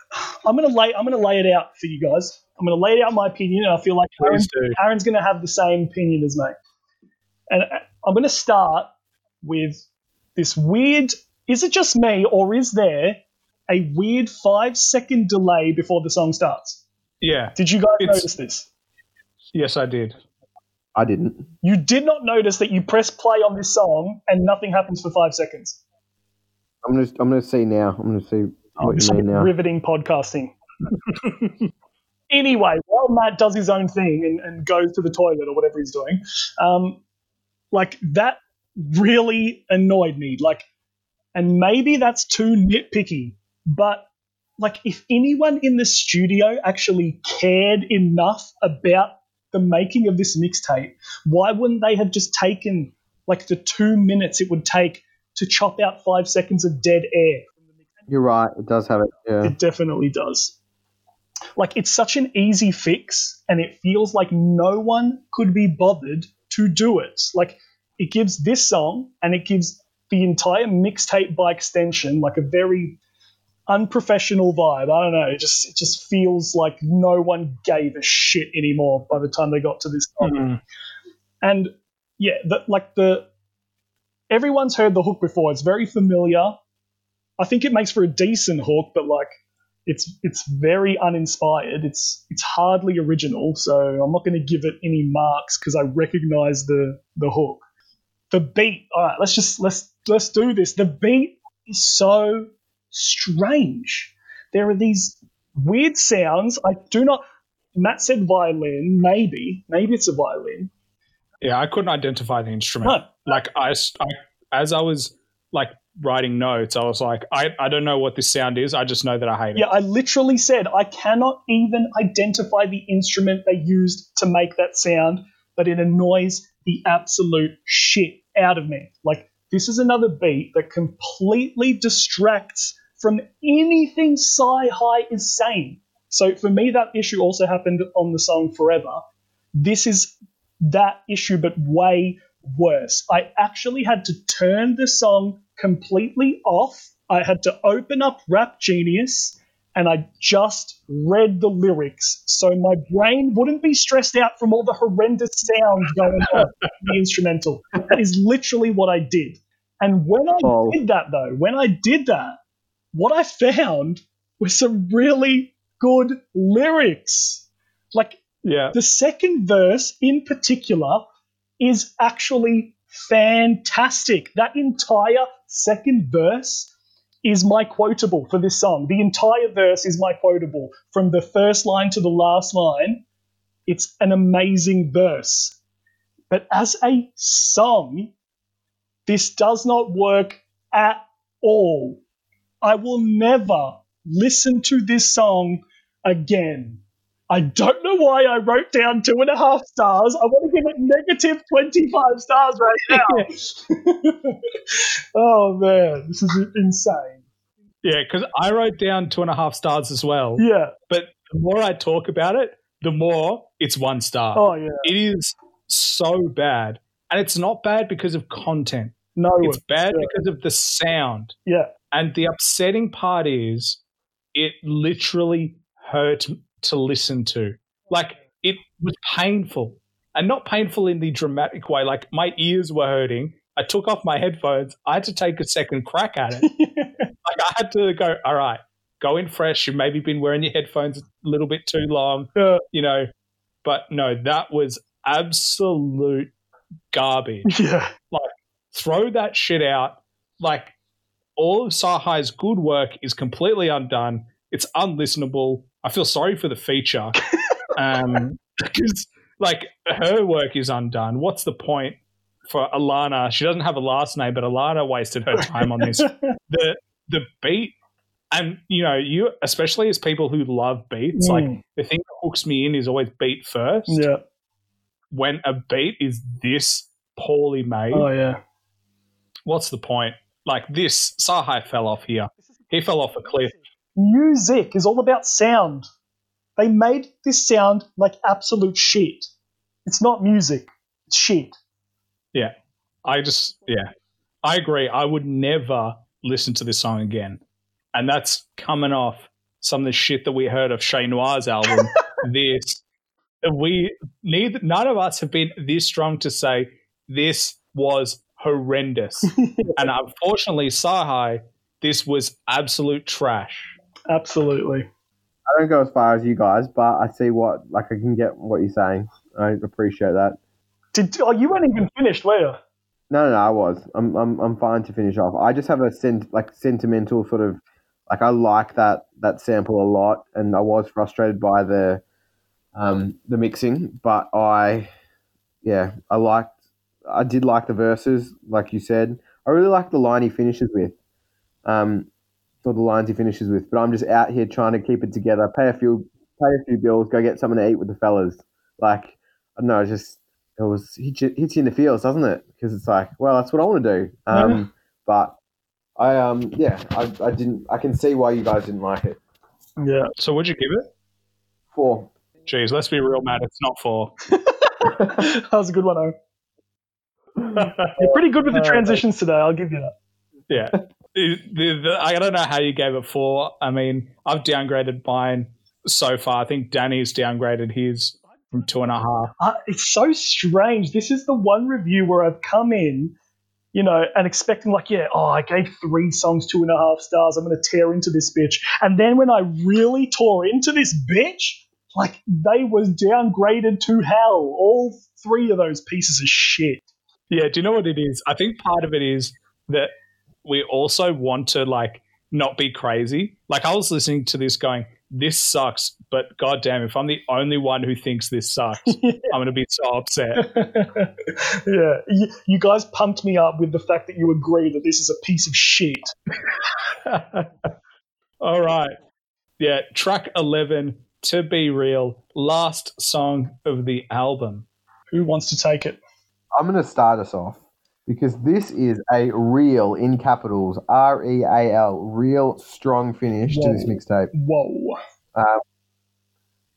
I'm gonna lay I'm gonna lay it out for you guys. I'm gonna lay out my opinion, and I feel like Aaron, Aaron's gonna have the same opinion as me. And uh, I'm gonna start with this weird. Is it just me, or is there a weird five second delay before the song starts. Yeah. Did you guys It's- notice this? Yes, I did. I didn't. You did not notice that you press play on this song and nothing happens for five seconds. I'm gonna I'm gonna see now. I'm gonna see what It's you mean now. riveting podcasting. [LAUGHS] anyway, while Matt does his own thing and, and goes to the toilet or whatever he's doing, um, like that really annoyed me. Like, and maybe that's too nitpicky, but like if anyone in the studio actually cared enough about the making of this mixtape, why wouldn't they have just taken like the two minutes it would take to chop out five seconds of dead air You're right. It does have it. Yeah. it definitely does. Like it's such an easy fix, and it feels like no one could be bothered to do it. Like it gives this song and it gives the entire mixtape by extension like a very unprofessional vibe. I don't know. It just it just feels like no one gave a shit anymore by the time they got to this. Mm. And yeah, the, like the everyone's heard the hook before. It's very familiar. I think it makes for a decent hook, but like it's it's very uninspired. It's it's hardly original, so I'm not going to give it any marks because I recognize the the hook. The beat. All right, let's just let's let's do this. The beat is so strange. There are these weird sounds. I do not. Matt said violin. Maybe maybe it's a violin. Yeah, I couldn't identify the instrument. Like I, I- as I was like writing notes, I was like, I, I don't know what this sound is. I just know that I hate Yeah, it. Yeah, I literally said I cannot even identify the instrument they used to make that sound, but it annoys the absolute shit out of me. Like, this is another beat that completely distracts from anything Cyhi is saying. So, for me, that issue also happened on the song Forever. This is that issue, but way worse. I actually had to turn the song completely off. I had to open up Rap Genius and I just read the lyrics so my brain wouldn't be stressed out from all the horrendous sounds going on in the instrumental. That is literally what I did. And when I Oh. did that, though, when I did that, what I found was some really good lyrics. Like Yeah. the second verse in particular is actually fantastic. That entire second verse is my quotable for this song. The entire verse is my quotable from the first line to the last line. It's an amazing verse. But as a song, this does not work at all. I will never listen to this song again. I don't know why I wrote down two and a half stars. I want to give it negative 25 stars right now. [LAUGHS] oh man, this is insane. Yeah, because I wrote down two and a half stars as well. Yeah. But the more I talk about it, the more it's one star. Oh yeah. It is so bad. And it's not bad because of content. No. It's bad yeah. because of the sound. Yeah. And the upsetting part is it literally hurt to listen to. Like it was painful. And not painful in the dramatic way. Like my ears were hurting. I took off my headphones. I had to take a second crack at it. [LAUGHS] like I had to go, all right, go in fresh. You've maybe been wearing your headphones a little bit too long, you know. But no, that was absolute garbage yeah. Like throw that shit out. Like all of Cyhi's good work is completely undone. It's unlistenable. I feel sorry for the feature. [LAUGHS] Um, because like her work is undone. What's the point for Alana? She doesn't have a last name, but Alana wasted her time on this. [LAUGHS] the the beat and you know, you especially as people who love beats, like Mm. the thing that hooks me in is always beat first. yeah. When a beat is this poorly made, Oh yeah. what's the point? Like this, Cyhi fell off here. He fell off a cliff. Music is all about sound. They made this sound like absolute shit. It's not music. It's shit. Yeah. I just, yeah, I agree. I would never listen to this song again. And that's coming off some of the shit that we heard of Shay Noir's album. [LAUGHS] this, we neither, none of us have been this strong to say this was horrendous. [LAUGHS] and unfortunately, Cyhi this was absolute trash. Absolutely. I don't go as far as you guys, but I see what like I can get what you're saying. I appreciate that. Did oh, you weren't even finished, were you? No, no, no, I was. I'm, I'm, I'm fine to finish off. I just have a sent, like sentimental sort of, like I like that that sample a lot, and I was frustrated by the, um, the mixing, but I, yeah, I liked, I did like the verses, like you said. I really like the line he finishes with, um, or the lines he finishes with. But I'm just out here trying to keep it together, pay a few, pay a few bills, go get something to eat with the fellas. Like, I don't know, just it was hits you, hits you in the feels, doesn't it? Because it's like, well, that's what I want to do. Um, Yeah. But I, um, yeah, I, I didn't. I can see why you guys didn't like it. Yeah. So what'd you give it? Four. Jeez, let's be real, Matt. It's not four. [LAUGHS] [LAUGHS] that was a good one, O. [LAUGHS] You're pretty good with the transitions today, I'll give you that. Yeah. I don't know how you gave it four. I mean, I've downgraded mine so far. I think Danny's downgraded his from two and a half. Uh, it's so strange. This is the one review where I've come in, you know, and expecting like, yeah, oh, I gave three songs two and a half stars. I'm going to tear into this bitch. And then when I really tore into this bitch, like they was downgraded to hell. All three of those pieces of shit. Yeah, do you know what it is? I think part of it is that we also want to like not be crazy. Like I was listening to this going, this sucks, but goddamn, if I'm the only one who thinks this sucks, [LAUGHS] I'm gonna be so upset. [LAUGHS] yeah, you, you guys pumped me up with the fact that you agree that this is a piece of shit. [LAUGHS] All right. Yeah, track 11, To Be Real, last song of the album. Who wants to take it? I'm going to start us off because this is a real, in capitals, R E A L, real strong finish to this mixtape. Whoa.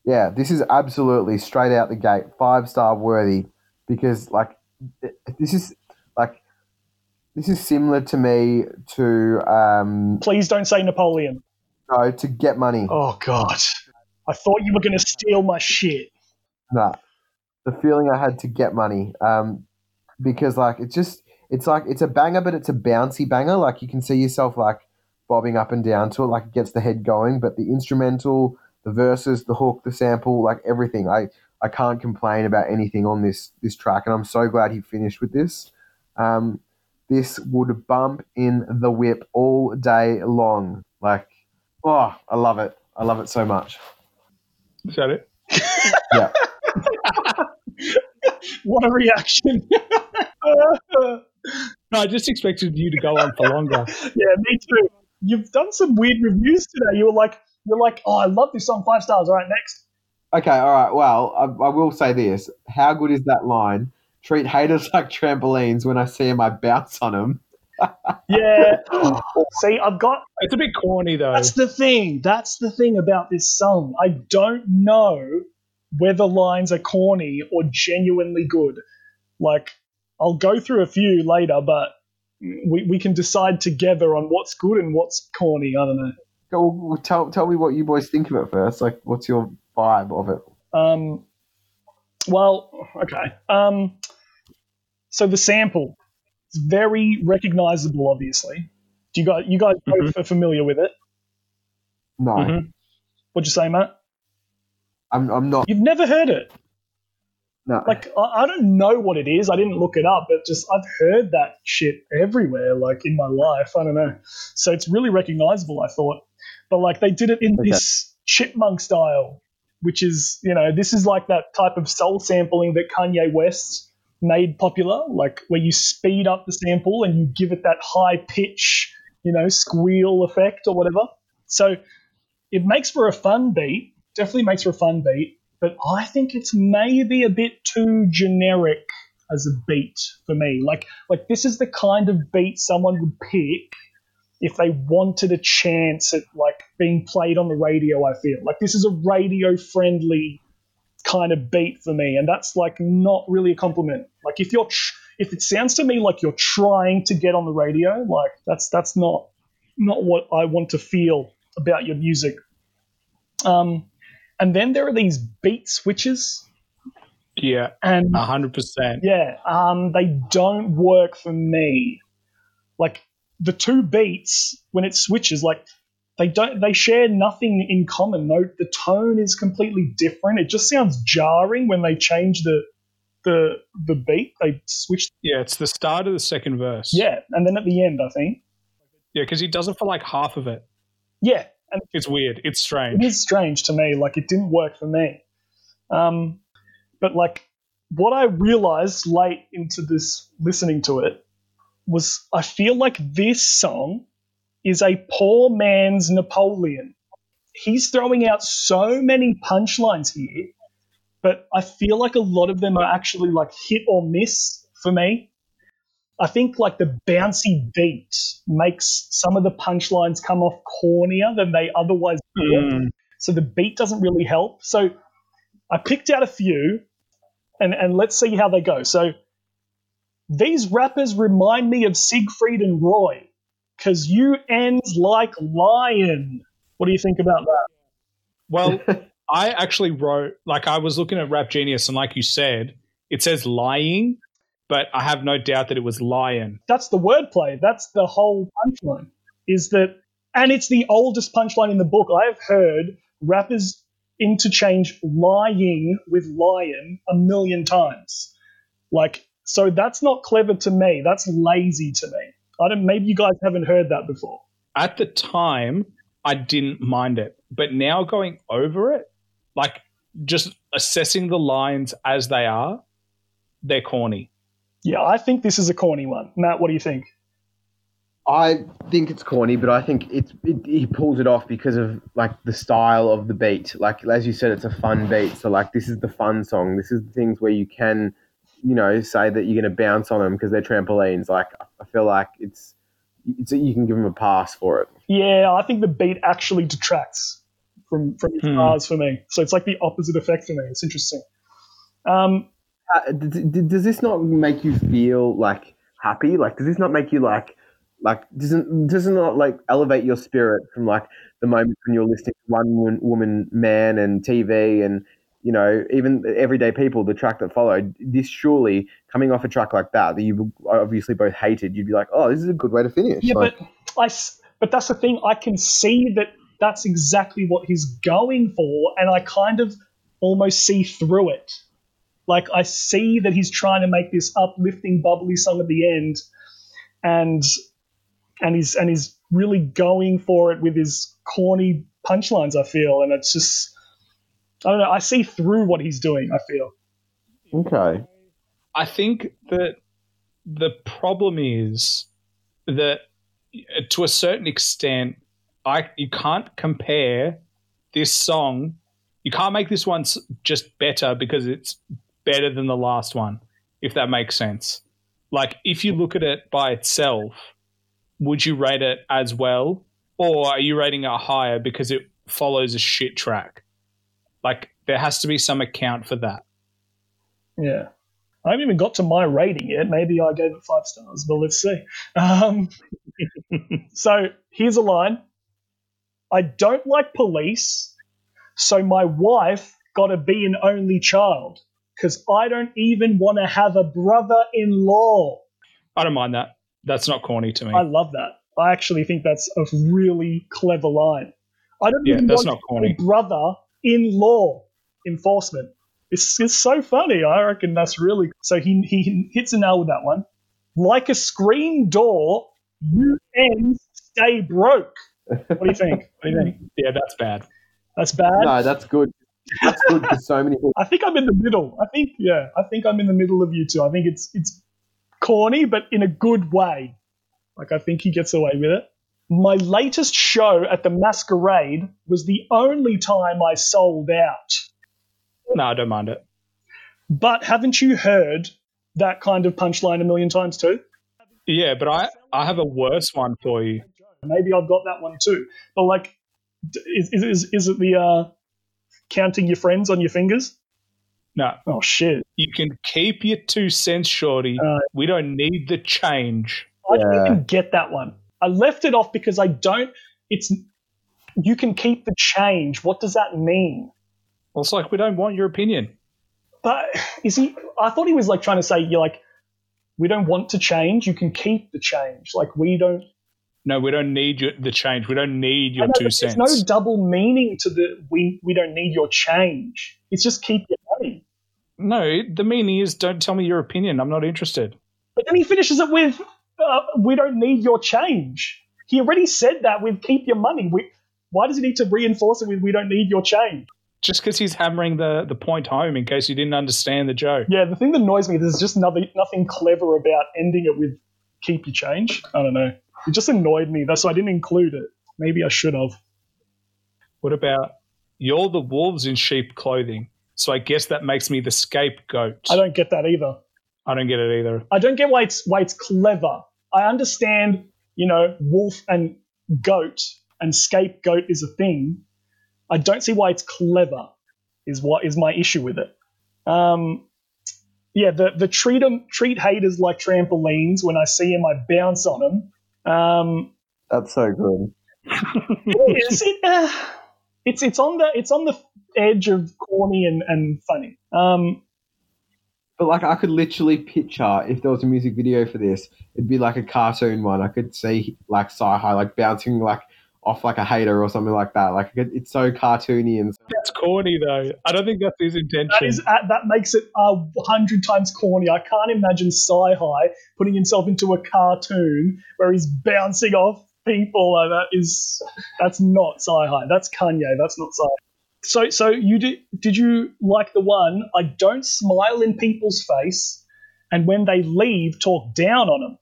Yeah, this is absolutely straight out the gate, five star worthy because like this is like this is similar to me to um Please don't say Napoleon. no to get money. Oh God. I thought you were going to steal my shit. Nah, the feeling I had to get money um because like it's just it's like it's a banger, but it's a bouncy banger. Like you can see yourself like bobbing up and down to it, like it gets the head going. But the instrumental, the verses, the hook, the sample, like everything, I I can't complain about anything on this this track, and I'm so glad he finished with this. Um, this would bump in the whip all day long. Like, oh, I love it. I love it so much. Is that it? Yeah. [LAUGHS] What a reaction. [LAUGHS] No, I just expected you to go on for longer. [LAUGHS] yeah, me too. You've done some weird reviews today. You were like, you're like, oh, I love this song, five stars. All right, next. Okay, all right. Well, I, I will say this. How good is that line? Treat haters like trampolines. When I see them, I bounce on them. [LAUGHS] Yeah. See, I've got. It's a bit corny though. That's the thing. That's the thing about this song. I don't know whether lines are corny or genuinely good. Like, I'll go through a few later, but we, we can decide together on what's good and what's corny. I don't know. Well, tell, tell me what you boys think of it first. Like, what's your vibe of it? Um, well, okay. Um, so the sample, it's very recognizable. Obviously, do you guys you guys both are familiar with it? No, Mhm. What'd you say, Matt? I'm, I'm not. You've never heard it. No. Like I, I don't know what it is. I didn't look it up, but just I've heard that shit everywhere, like in my life. I don't know. So it's really recognizable. I thought, but like they did it in Okay. this chipmunk style, which is you know this is like that type of soul sampling that Kanye West made popular, like where you speed up the sample and you give it that high pitch, you know, squeal effect or whatever. So it makes for a fun beat. Definitely makes for a fun beat but I think it's maybe a bit too generic as a beat for me. Like like this is the kind of beat someone would pick if they wanted a chance at like being played on the radio, I feel. Like this is a radio friendly kind of beat for me and that's like not really a compliment. Like if you're tr- if it sounds to me like you're trying to get on the radio, like that's that's not not what I want to feel about your music. Um and then there are these beat switches, Yeah, and a hundred percent. yeah, um, they don't work for me. Like the two beats when it switches, like they don't they share nothing in common. No, the tone is completely different. It just sounds jarring when they change the the the beat. They switch. Yeah, it's the start of the second verse. Yeah, and then at the end, I think. Yeah, because he does it for like half of it. Yeah, and It's weird. It's strange. it is strange to me. Like it didn't work for me. Um, but like what I realized late into this listening to it was I feel like this song is a poor man's Napoleon. He's throwing out so many punchlines here, but I feel like a lot of them are actually like hit or miss for me. I think like the bouncy beat makes some of the punchlines come off cornier than they otherwise would. Mm. So the beat doesn't really help. So I picked out a few and, and let's see how they go. So these rappers remind me of Siegfried and Roy because you ends like lion. What do you think about that? Well, [LAUGHS] I actually wrote, like, I was looking at Rap Genius, and like you said, it says lying, but I have no doubt that it was lion. That's the wordplay. That's the whole punchline. Is that, and it's the oldest punchline in the book. I have heard rappers interchange lying with lion a million times. Like, so that's not clever to me. That's lazy to me. I don't. Maybe you guys haven't heard that before. At the time, I didn't mind it, but now going over it, like just assessing the lines as they are, they're corny. Yeah, I think this is a corny one. Matt, what do you think? I think it's corny, but I think it's it, he pulls it off because of like the style of the beat. Like as you said, it's a fun beat. So like this is the fun song. This is the things where you can, you know, say that you're going to bounce on them because they're trampolines. Like I feel like it's it's you can give them a pass for it. Yeah, I think the beat actually detracts from from his Hmm. bars for me. So it's like the opposite effect for me. It's interesting. Um, Uh, d- d- does this not make you feel like happy? Like does this not make you like like doesn't does it not like elevate your spirit from like the moment when you're listening to one woman, woman man and TV and you know even everyday people the track that followed this surely coming off a track like that that you obviously both hated you'd be like oh this is a good way to finish Yeah, Like, but I but that's the thing. I can see that that's exactly what he's going for, and I kind of almost see through it. Like I see that he's trying to make this uplifting, bubbly song at the end, and and he's and he's really going for it with his corny punchlines. I feel, and it's just I don't know. I see through what he's doing. I feel. okay I think that the problem is that uh, to a certain extent, I you can't compare this song. You can't make this one just better because it's better than the last one, if that makes sense. Like, if you look at it by itself, would you rate it as well, or are you rating it higher because it follows a shit track? Like, there has to be some account for that. Yeah. I haven't even got to my rating yet. Maybe I gave it five stars, but let's see. Um, [LAUGHS] so here's a line I don't like police, so my wife got to be an only child because I don't even want to have a brother in law. I don't mind that. That's not corny to me. I love that. I actually think that's a really clever line. I don't Yeah, even that's want not corny. a brother in law enforcement. It's, it's so funny. I reckon that's really so. He he hits a nail with that one. Like a screen door, you ends stay broke. What do you think? What do you think? [LAUGHS] Yeah, that's bad. That's bad. no that's good that's good because so many people [LAUGHS] I think I'm in the middle. I think yeah. I think I'm in the middle of you two. I think it's it's corny, but in a good way. Like I think he gets away with it. My latest show at the Masquerade was the only time I sold out. No, I don't mind it. But haven't you heard that kind of punchline a million times too? Yeah, but I, I have a worse one for you. Maybe I've got that one too. But like, is is is, is it the uh, counting your friends on your fingers? No, Oh shit! you can keep your two cents, shorty. Uh, we don't need the change. I didn't even get that one. I left it off because I don't. It's you can keep the change. What does that mean? Well, it's like we don't want your opinion. But is he? I thought he was like trying to say you're like we don't want to change. You can keep the change. Like we don't. No, we don't need your, the change. We don't need your know, two cents. There's no double meaning to the we we don't need your change. It's just keep your money. No, the meaning is don't tell me your opinion. I'm not interested. But then he finishes it with uh, we don't need your change. He already said that with keep your money. We, why does he need to reinforce it with we don't need your change? Just because he's hammering the, the point home in case you didn't understand the joke. Yeah, the thing that annoys me, is there's just nothing, nothing clever about ending it with keep your change. I don't know. It just annoyed me. That's why I didn't include it. Maybe I should have. What about you're the wolves in sheep clothing? So I guess that makes me the scapegoat. I don't get that either. I don't get it either. I don't get why it's why it's clever. I understand, you know, wolf and goat and scapegoat is a thing. I don't see why it's clever. Is what is my issue with it. Um, yeah, the the treat 'em treat haters like trampolines. When I see them, I bounce on them. Um, That's so good. is it? Uh, it's it's on the it's on the edge of corny and, and funny. Um, But like, I could literally picture if there was a music video for this, it'd be like a cartoon one. I could see like Cyhi like bouncing like off like a hater or something like that. Like it- it's so cartoony and That's corny though. I don't think that's his intention. That is uh, that makes it a hundred times corny. I can't imagine Cyhi putting himself into a cartoon where he's bouncing off people. Uh, that is that's not Cyhi. That's Kanye. That's not Sci. So so you did did you like the one? I don't smile in people's face, and when they leave, talk down on them.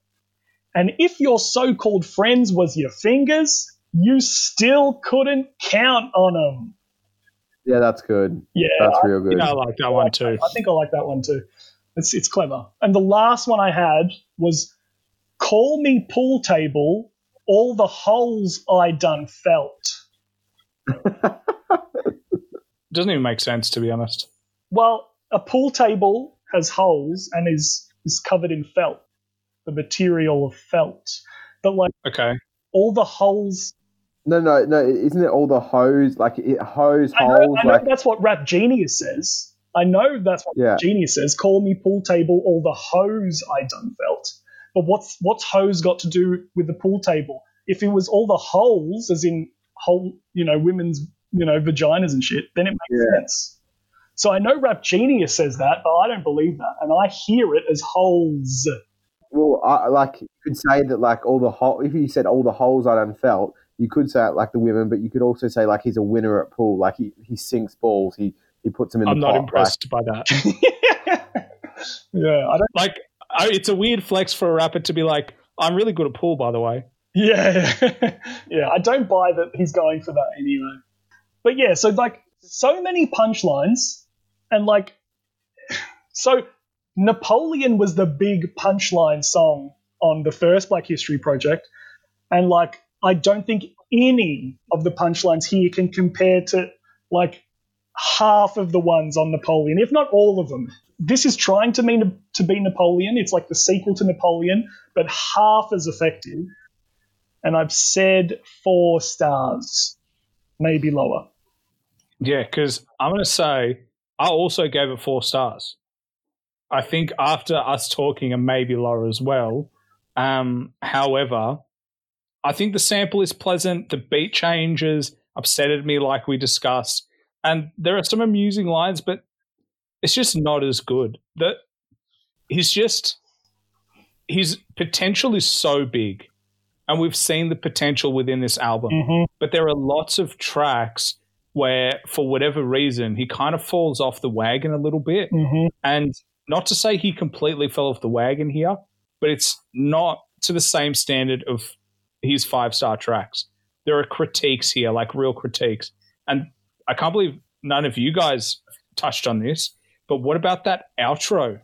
And if your so-called friends was your fingers, you still couldn't count on them. yeah, that's good. Yeah, That's real good. Yeah, I like that one too. I think I like that one too. It's it's clever. And the last one I had was call me pool table. All the holes I done felt. [LAUGHS] Doesn't even make sense to be honest. Well, a pool table has holes and is is covered in felt, the material of felt. But like Okay. all the holes, No, no, no. Isn't it all the hose like it hose I know, holes? I know like that's what Rap Genius says. I know that's what yeah, Genius says, call me pool table, all the hose I done felt. But what's what's hose got to do with the pool table? If it was all the holes, as in whole, you know, women's, you know, vaginas and shit, then it makes Yeah. sense. So I know Rap Genius says that, but I don't believe that, and I hear it as holes. Well, I, like you could say that like all the hole. If you said all the holes I done felt, you could say it like the women, but you could also say like he's a winner at pool. Like he, he sinks balls. He he puts them in the room. I'm the not pot. impressed by that. [LAUGHS] yeah, I don't. Like, I, it's a weird flex for a rapper to be like, "I'm really good at pool, by the way." Yeah, [LAUGHS] yeah. I don't buy that he's going for that anyway. But yeah, so like so many punchlines, and like [SIGHS] so Napoleon was the big punchline song on the first Black Hystori Project, and like I don't think any of the punchlines here can compare to like half of the ones on Napoleon, if not all of them. This is trying to mean to be Napoleon. It's like the sequel to Napoleon, but half as effective and I've said four stars, maybe lower. Yeah, because I'm going to say I also gave it four stars. I think after us talking and maybe Laura as well. Um, however, I think the sample is pleasant. The beat changes upsetted me, like we discussed, and there are some amusing lines, but it's just not as good. That he's just his potential is so big, and we've seen the potential within this album Mm-hmm. but there are lots of tracks where for whatever reason he kind of falls off the wagon a little bit Mm-hmm. and not to say he completely fell off the wagon here but it's not to the same standard of his five star tracks. There are critiques here like real critiques. And i can't believe none of you guys touched on this but what about that outro?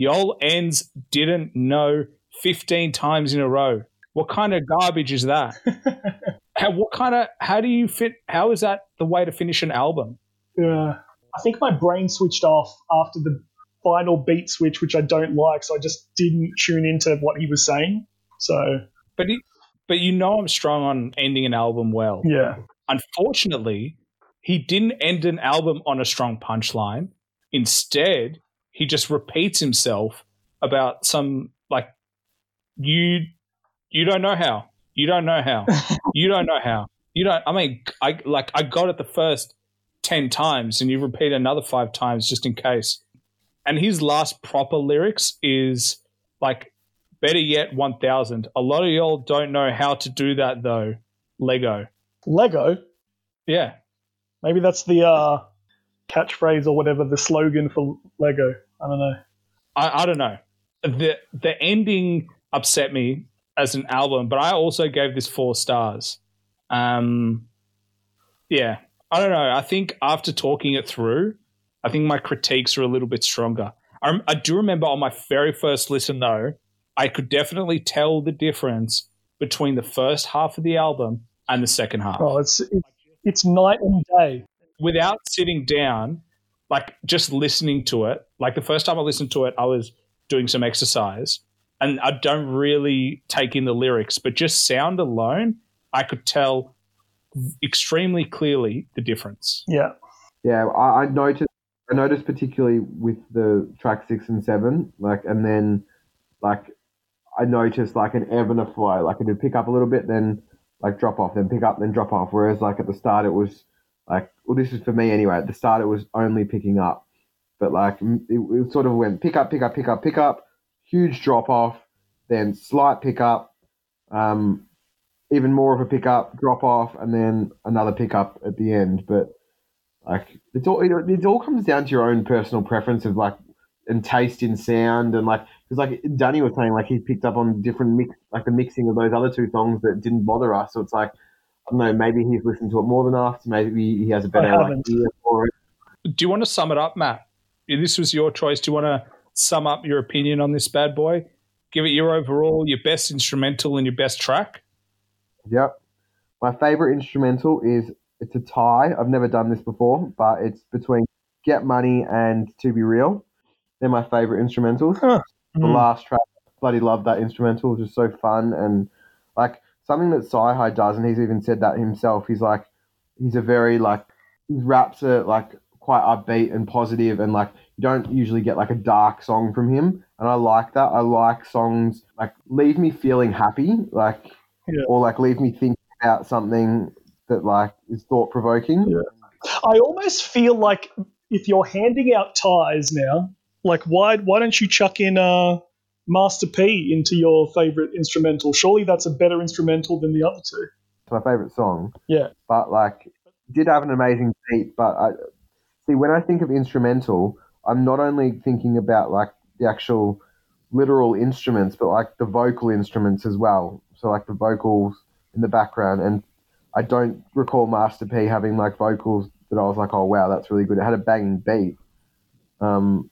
Yol ends didn't know 15 times in a row. What kind of garbage is that? [LAUGHS] How what kind of how do you fit how is that the way to finish an album? Yeah. I think my brain switched off after the final beat switch, which I don't like, so I just didn't tune into what he was saying. So but he, but you know i'm strong on ending an album well yeah, unfortunately he didn't end an album on a strong punchline instead he just repeats himself about some like you you don't know how You don't know how. [LAUGHS] you don't know how. You don't. I mean, I like I got it the first ten times, and you repeat another five times just in case. And his last proper lyrics is like, better yet, one thousand. A lot of y'all don't know how to do that though. Lego. Lego. Yeah. Maybe that's the uh, catchphrase or whatever, the slogan for Lego. I don't know. I, I don't know. The the ending upset me as an album, but I also gave this four stars. Um, yeah, I don't know. I think after talking it through, I think my critiques are a little bit stronger. I, I do remember on my very first listen, though, I could definitely tell the difference between the first half of the album and the second half. Oh, it's it's, it's night and day. Without sitting down, like just listening to it, like the first time I listened to it, I was doing some exercise and I don't really take in the lyrics, but just sound alone, I could tell extremely clearly the difference. Yeah. Yeah, I, I noticed. I noticed particularly with the track six and seven, like, and then, like, I noticed like an ebb and a flow. Like, it would pick up a little bit, then like drop off, then pick up, then drop off. Whereas like at the start, it was like, well, this is for me anyway. At the start, it was only picking up, but like it, it sort of went pick up, pick up, pick up, pick up, huge drop off, then slight pickup, um, even more of a pick up, drop off, and then another pick up at the end. But like it's all it, it all comes down to your own personal preference of like and taste in sound and like because like Danny was saying like he picked up on different mix like the mixing of those other two songs that didn't bother us. So it's like I don't know maybe he's listened to it more than us. Maybe he has a better idea for it. Do you want to sum it up, Matt? This was your choice. Do you want to sum up your opinion on this bad boy? Give it your overall, your best instrumental and your best track. Yep. My favorite instrumental is it's a tie. I've never done this before, but it's between Get Money and To Be Real. They're my favorite instrumentals. Huh. The Mm. last track, bloody love that instrumental. Just so fun and like something that Cyhi does, and he's even said that himself. He's like, he's a very like his raps are like quite upbeat and positive, and like you don't usually get like a dark song from him, and I like that. I like songs like leave me feeling happy, like Yeah. or like leave me thinking about something that like is thought provoking. I almost feel like if you're handing out ties now, like why why don't you chuck in uh, Master P into your favorite instrumental? Surely that's a better instrumental than the other two. It's my favorite song. Yeah. but like did have an amazing beat. But I see when I think of instrumental, I'm not only thinking about like the actual literal instruments, but like the vocal instruments as well. So like the vocals in the background, and I don't recall Master P having like vocals that I was like, oh wow, that's really good. It had a banging beat. Um,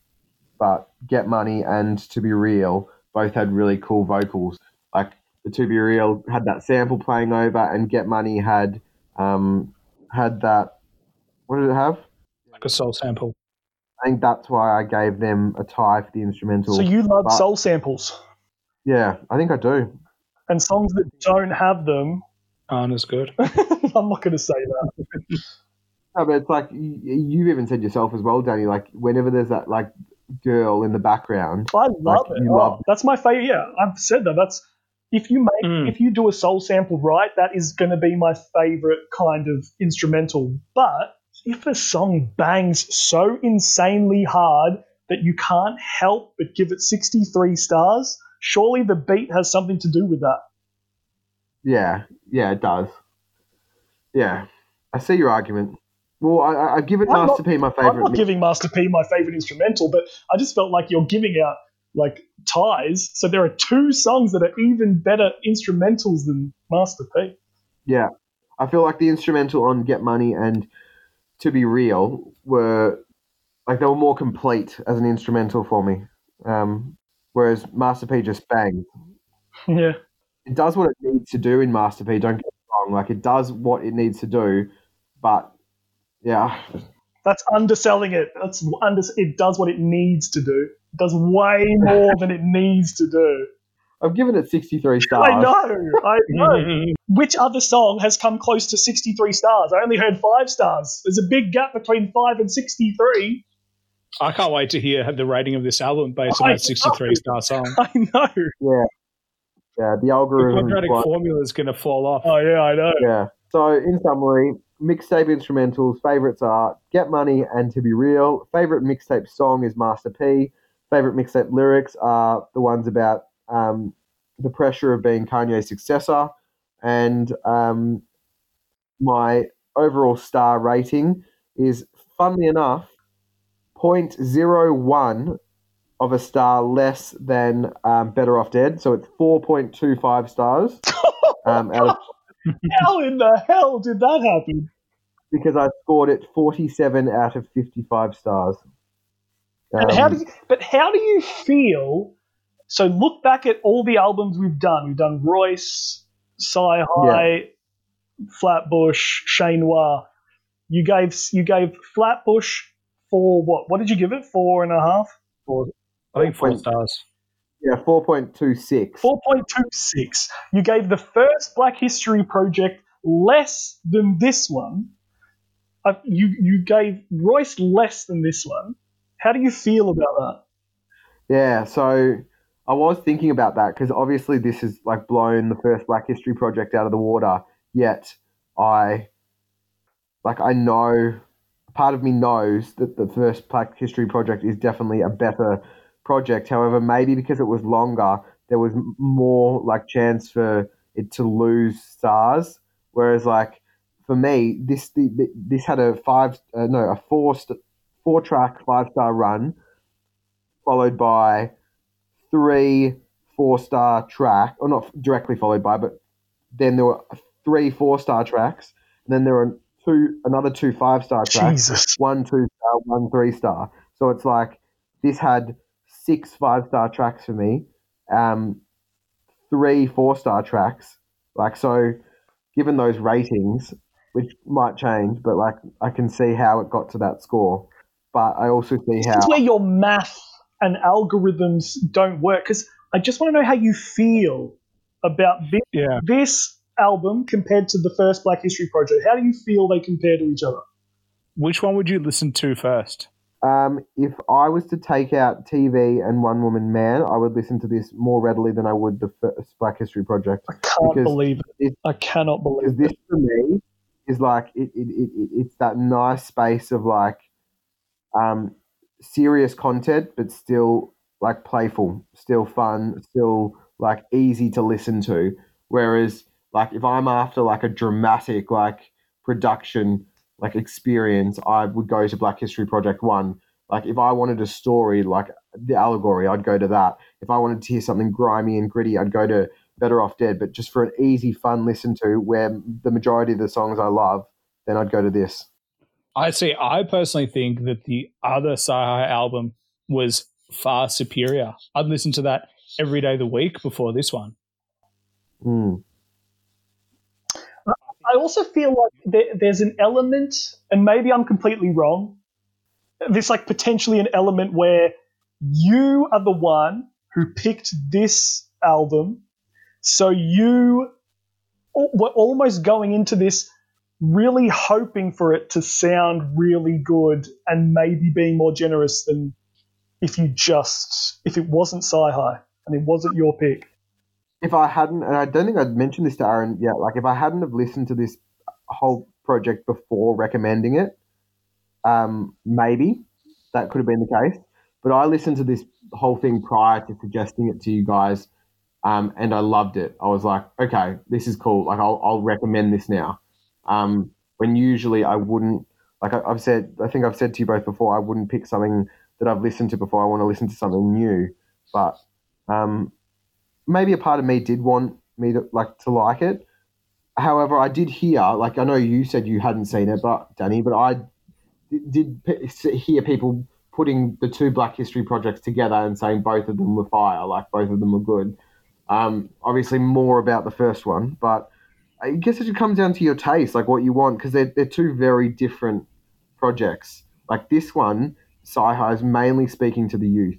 but Get Money and To Be Real both had really cool vocals. Like the To Be Real had that sample playing over, and Get Money had um, had that. What did it have? Like a soul sample. I think that's why I gave them a tie for the instrumental. So you love but- soul samples yeah, I think I do. and songs that don't have them. Aren't as good. [LAUGHS] I'm not going to say that. [LAUGHS] No, but it's like you, you've even said yourself as well, Danny. Like whenever there's that like girl in the background, I love Like, it. you Oh, love- that's my favorite. Yeah, I've said that. That's if you make Mm. if you do a soul sample right, that is going to be my favorite kind of instrumental. But if a song bangs so insanely hard that you can't help but give it 63 stars, surely the beat has something to do with that. yeah, yeah, it does. Yeah, I see your argument. Well, I, I've given I'm Master not- P my favorite. I'm not giving Master P my favorite instrumental, but I just felt like you're giving out like ties. So there are two songs that are even better instrumentals than Master P. Yeah, I feel like the instrumental on Get Money and To Be Real were like they were more complete as an instrumental for me. Um, whereas Master P just bangs. [LAUGHS] Yeah. It does what it needs to do in Master P. Don't get me wrong. Like it does what it needs to do, but yeah, That's underselling it. That's under. It does what it needs to do. It does way more than it needs to do. I've given it sixty three [LAUGHS] stars. I know. I know. [LAUGHS] Which other song has come close to 63 stars? I only heard five stars. There's a big gap between five and 63. I can't wait to hear the rating of this album based on that 63 star song. [LAUGHS] I know. Yeah, Yeah, The algorithm. quadratic formula is going to fall off. Oh yeah, I know. Yeah. So, in summary, mixtape instrumentals, favorites are Get Money and To Be Real. Favorite mixtape song is Master P. Favorite mixtape lyrics are the ones about um, the pressure of being Kanye's successor. And um, my overall star rating is, funnily enough, 0.01 of a star less than um, Better Off Dead. So it's 4.25 stars [LAUGHS] um, out of [LAUGHS] How in the hell did that happen? because I scored it 47 out of 55 stars. And how Um, do you, but how do you feel? So look back at all the albums we've done. We've done Royce, Cyhi, Flatbush, Che Noir. You gave you gave Flatbush for what? What did you give it? Four and a half. Four. I think four Point- stars. Yeah, 4.26. Four point two six. You gave the first Black Hystori Project less than this one. Uh, you you gave Royce less than this one. How do you feel about that? Yeah, so I was thinking about that because obviously this has like blown the first Black Hystori Project out of the water. Yet I, like, I know part of me knows that the first Black Hystori Project is definitely a better project. However, maybe because it was longer, there was more like chance for it to lose stars. Whereas, like for me, this this had a five uh, no a four four track five star run followed by three four star track, or not directly followed by, but then there were three four star tracks, and then there were two another two five star tracks, Jesus. one two star, one three star. So it's like this had six five star tracks for me, um, three four star tracks. Like so, given those ratings, which might change, but like I can see how it got to that score. But I also see This how is where your math and algorithms don't work. Because I just want to know how you feel about this, Yeah. this album compared to the first Black Hystori Project. How do you feel they compare to each other? Which one would you listen to first? Um, if I was to take out TV and One Woman Man, I would listen to this more readily than I would the first Black Hystori Project. I can't Because believe it. I cannot believe this it. for me is like it, it, it- it's that nice space of like um, serious content, but still like playful, still fun, still like easy to listen to. Whereas like if I'm after like a dramatic like production like experience, I would go to Black Hystori Project One. Like if I wanted a story like the allegory, I'd go to that. If I wanted to hear something grimy and gritty, I'd go to Better Off Dead. But just for an easy, fun listen to, where the majority of the songs I love, then I'd go to this. I see. I personally think that the other Cyhi album was far superior. I'd listen to that every day of the week before this one. Mm. I also feel like there, there's an element, and maybe I'm completely wrong. There's like potentially an element where you are the one who picked this album, so you were almost going into this really hoping for it to sound really good and maybe being more generous than if you just if it wasn't Cyhi and it wasn't your pick. If I hadn't, and I don't think I'd mentioned this to Aaron yet, like if I hadn't have listened to this whole project before recommending it, um, maybe that could have been the case. But I listened to this whole thing prior to suggesting it to you guys, um, and I loved it. I was like, okay, this is cool. Like I'll, I'll recommend this now. Um, when usually I wouldn't. Like I, I've said, I think I've said to you both before, I wouldn't pick something that I've listened to before. I want to listen to something new. But um, maybe a part of me did want me to like to like it. However, I did hear, like I know you said you hadn't seen it, but Danny, but I did, hear people putting the two Black Hystori projects together and saying both of them were fire, like both of them were good. Um, obviously, more about the first one, but I guess it just comes down to your taste, like what you want, because they're they're two very different projects. Like this one, Cyhi is mainly speaking to the youth,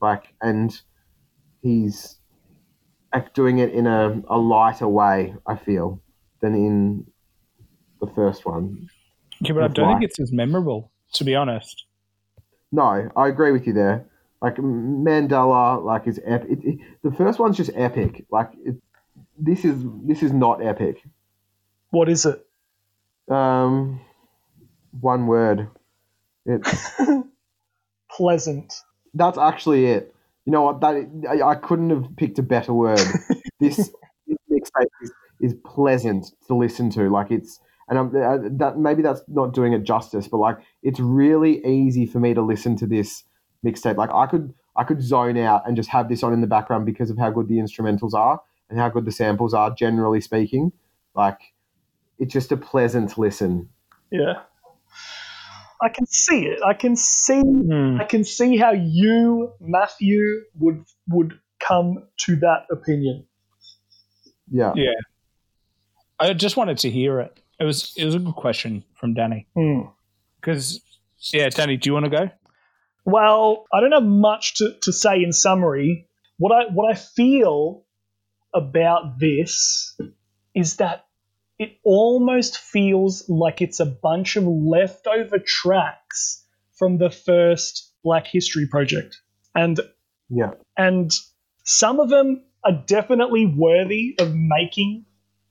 like, and he's doing it in a, a lighter way, I feel, than in the first one. Yeah, but I don't why? think it's as memorable, to be honest. No, I agree with you there. Like Mandela, like is epic. It, it, the first one's just epic. Like it, this is this is not epic. What is it? Um, one word. It's [LAUGHS] Pleasant. that's actually it. You know what? That I, I couldn't have picked a better word. [LAUGHS] this, this mixtape is, is pleasant to listen to. Like it's, and I'm, uh, that maybe that's not doing it justice, but like it's really easy for me to listen to this mixtape. Like I could, I could zone out and just have this on in the background because of how good the instrumentals are and how good the samples are. Generally speaking, like it's just a pleasant listen. Yeah. I can see it. I can see Hmm. I can see how you, Matthew, would would come to that opinion. Yeah. Yeah. I just wanted to hear it. It was it was a good question from Danny. Hmm. Because yeah, Danny, do you want to go? Well, I don't have much to, to say in summary. What I what I feel about this is that it almost feels like it's a bunch of leftover tracks from the first Black Hystori Project. And Yeah. and some of them are definitely worthy of making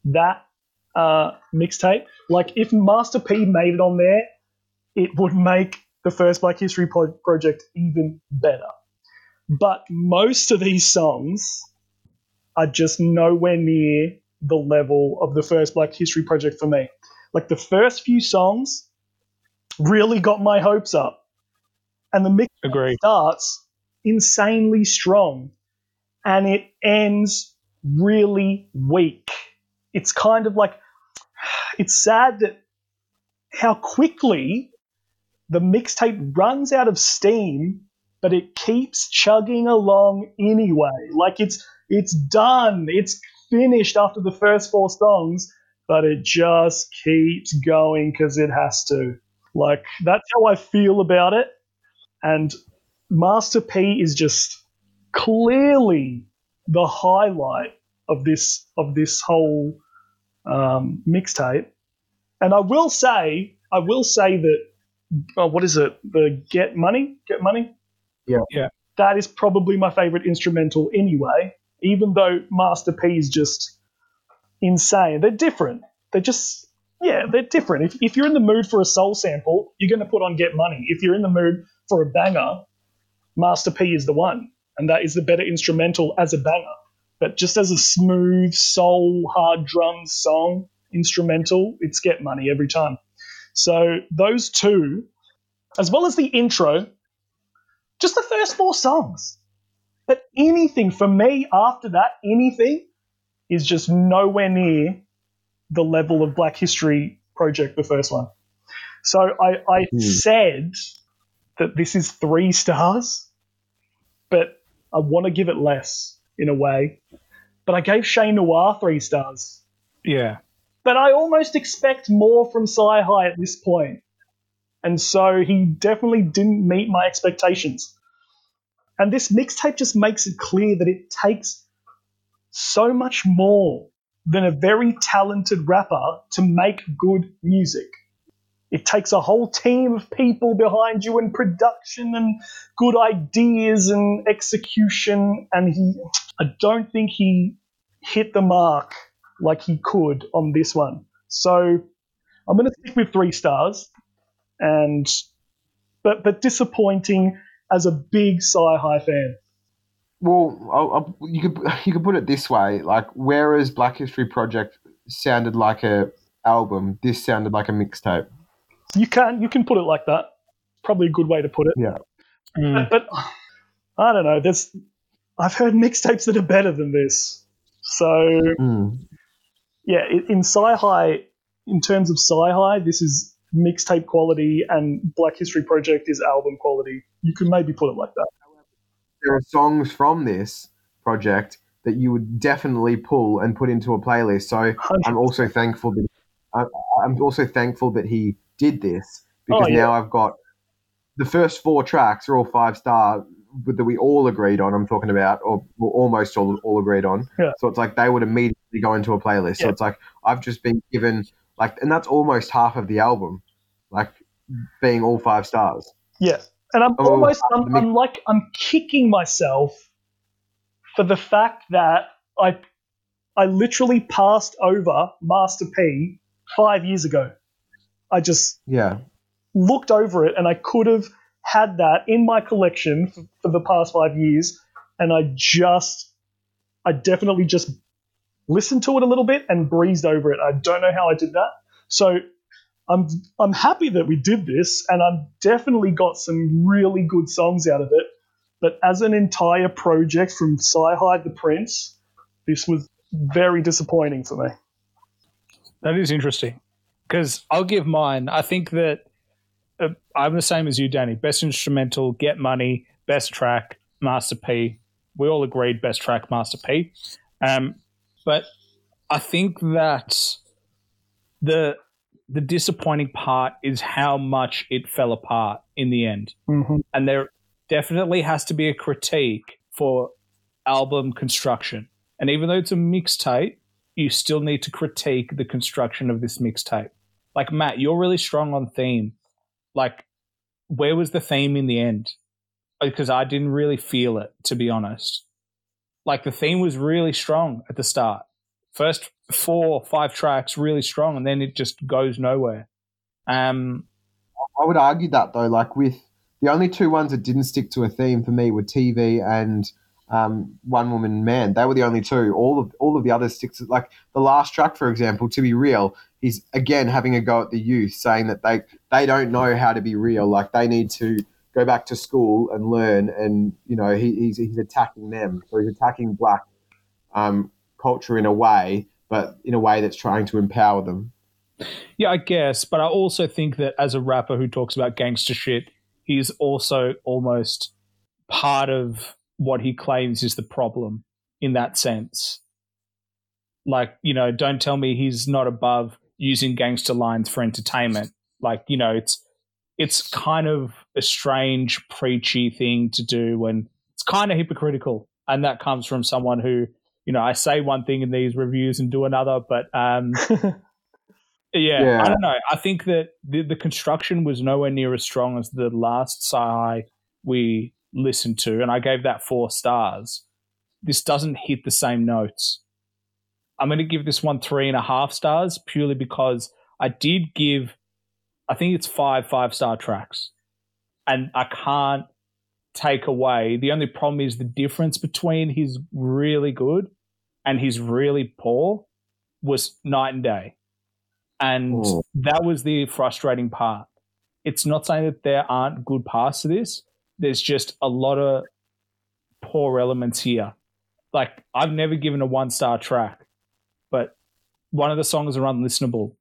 that uh, mixtape. Like if Master P made it on there, it would make the first Black Hystori Pro- Project even better. But most of these songs are just nowhere near the level of the first Black Hystori Project for me. Like the first few songs really got my hopes up, and the mix Agree. starts insanely strong and it ends really weak. It's kind of like [SIGHS] it's sad that how quickly the mixtape runs out of steam, but it keeps chugging along anyway. Like it's it's done, it's finished after the first four songs, but it just keeps going because it has to. Like that's how I feel about it. And Master P is just clearly the highlight of this of this whole um, mixtape. And I will say, I will say that uh, what is it? The Get Money, Get Money. Yeah. Yeah. That is probably my favorite instrumental anyway. Even though Master P is just insane, they're different. They're just yeah, they're different. If, if you're in the mood for a soul sample, you're going to put on Get Money. If you're in the mood for a banger, Master P is the one, and that is the better instrumental as a banger. But just as a smooth soul hard drum song instrumental, it's Get Money every time. So those two, as well as the intro, just the first four songs. But anything for me after that, anything is just nowhere near the level of Black Hystori Project, the first one. So I, I Hmm. said that this is three stars, but I want to give it less in a way. But I gave Che Noir three stars. Yeah. But I almost expect more from Cyhi at this point. And so he definitely didn't meet my expectations. And this mixtape just makes it clear that it takes so much more than a very talented rapper to make good music. It takes a whole team of people behind you and production and good ideas and execution. And he, I don't think he hit the mark like he could on this one. So I'm going to stick with three stars, and but but disappointing as a big Cyhi fan. Well, I'll, I'll, you could you could put it this way: like, whereas Black Hystori Project sounded like a album, this sounded like a mixtape. You can you can put it like that. Probably a good way to put it. Yeah. Mm. But I don't know. There's I've heard mixtapes that are better than this. So Mm. yeah, in Cyhi, in terms of Cyhi, this is mixtape quality, and Black Hystori Project is album quality. You can maybe put it like that. There are songs from this project that you would definitely pull and put into a playlist. So I'm also thankful that I, I'm also thankful that he did this because Oh, yeah. now I've got the first four tracks are all five star that we all agreed on. I'm talking about, or well, almost all all agreed on. Yeah. So it's like they would immediately go into a playlist. So it's like I've just been given like, and that's almost half of the album, like being all five stars. Yeah, And I'm Oh, almost, I'm, I'm like, I'm kicking myself for the fact that I, I literally passed over Master P five years ago. I just Yeah. looked over it and I could have had that in my collection for, for the past five years, and I just, I definitely just listened to it a little bit and breezed over it. I don't know how I did that. So I'm I'm happy that we did this, and I've definitely got some really good songs out of it. But as an entire project from Cyhi the Prince, this was very disappointing for me. That is interesting because I'll give mine. I think that uh, I'm the same as you, Danny. Best instrumental, Get Money, best track, Master P. We all agreed best track, Master P. Um, but I think that the the disappointing part is how much it fell apart in the end Mm-hmm. and there definitely has to be a critique for album construction. And even though it's a mixtape, you still need to critique the construction of this mixtape. Like Matt, you're really strong on theme. Like, where was the theme in the end? Because I didn't really feel it, to be honest. Like the theme was really strong at the start. First four, five tracks really strong, and then it just goes nowhere. Um, I would argue that though, like with the only two ones that didn't stick to a theme for me were TV and um, One Woman Man. They were the only two. All of all of the others stick to like the last track, for example. To be real, he's again having a go at the youth, saying that they they don't know how to be real. Like they need to go back to school and learn. And you know he, he's he's attacking them. So he's attacking black um, culture in a way, but in a way that's trying to empower them. Yeah, I guess, but I also think that as a rapper who talks about gangster shit, he's also almost part of what he claims is the problem in that sense. Like, you know, don't tell me he's not above using gangster lines for entertainment. Like, you know, it's it's kind of a strange preachy thing to do when it's kind of hypocritical. And that comes from someone who, you know, I say one thing in these reviews and do another, but um [LAUGHS] yeah, Yeah. I don't know. I think that the, the construction was nowhere near as strong as the last Cy we listened to, and I gave that four stars. This doesn't hit the same notes. I'm going to give this one three and a half stars purely because I did give, I think it's five five star tracks, and I can't take away. The only problem is the difference between his really good and his really poor was night and day. And Oh. that was the frustrating part. It's not saying that there aren't good parts to this. There's just a lot of poor elements here. Like I've never given a one star track, but one of the songs are unlistenable.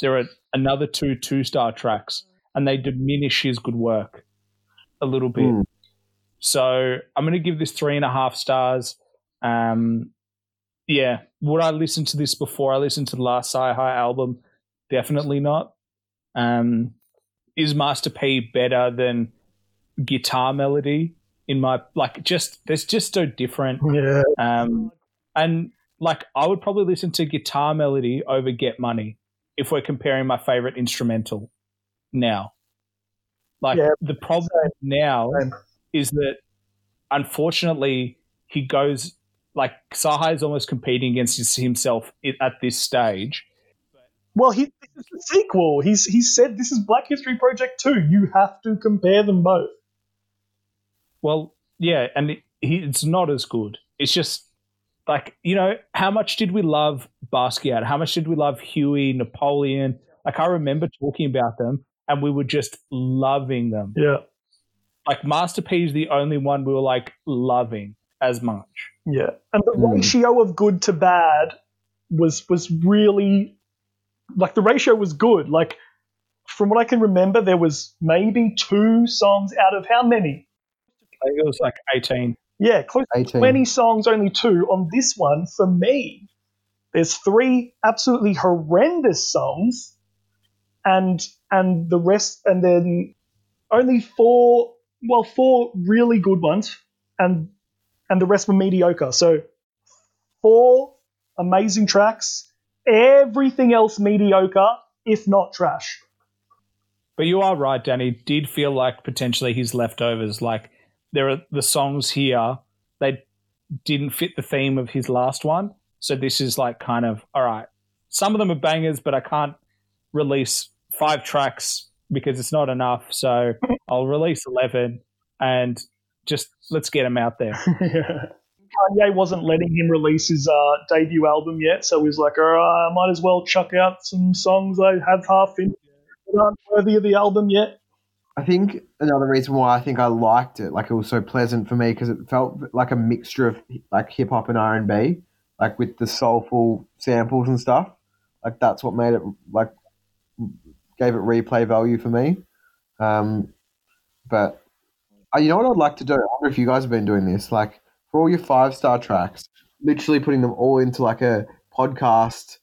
There are another two two star tracks, and they diminish his good work a little bit. Mm. So I'm going to give this three and a half stars. Um, yeah, would I listen to this before I listened to the last Cyhi album? Definitely not. Um, is Master P better than Guitar Melody? In my like, just there's just so different. [LAUGHS] yeah. Um, and like, I would probably listen to Guitar Melody over Get Money if we're comparing my favorite instrumental now. Like Yeah. the problem now Same. is that unfortunately he goes like Cyhi is almost competing against himself at this stage. Well, he, this is the sequel. He's he said this is Black Hystori Project 2. You have to compare them both. Well, yeah, and it, he, it's not as good. It's just like you know, how much did we love Basquiat? How much did we love Huey, Napoleon? Like I remember talking about them, and we were just loving them. Yeah. Like Master P is the only one we were like loving as much. Yeah. And the Hmm. ratio of good to bad was was really like the ratio was good. Like from what I can remember, there was maybe two songs out of how many? I think it was like eighteen. Yeah, close to 20 songs, only two. On this one, for me, there's three absolutely horrendous songs, and and the rest, and then only four, well, four really good ones, and and the rest were mediocre. So four amazing tracks, everything else mediocre, if not trash. But you are right, Danny. Did feel like potentially his leftovers. Like there are the songs here, they didn't fit the theme of his last one. So this is like kind of all right. Some of them are bangers, but I can't release five tracks because it's not enough. So [LAUGHS] I'll release eleven and just let's get him out there. [LAUGHS] Kanye wasn't letting him release his uh, debut album yet, so he's like, all right, I might as well chuck out some songs I have half in that aren't worthy of the album yet. I think another reason why I think I liked it, like it was so pleasant for me, because it felt like a mixture of like hip hop and R and B, like with the soulful samples and stuff. Like that's what made it like gave it replay value for me. Um, but uh, you know what I'd like to do? I wonder if you guys have been doing this. Like for all your five star tracks, literally putting them all into like a podcast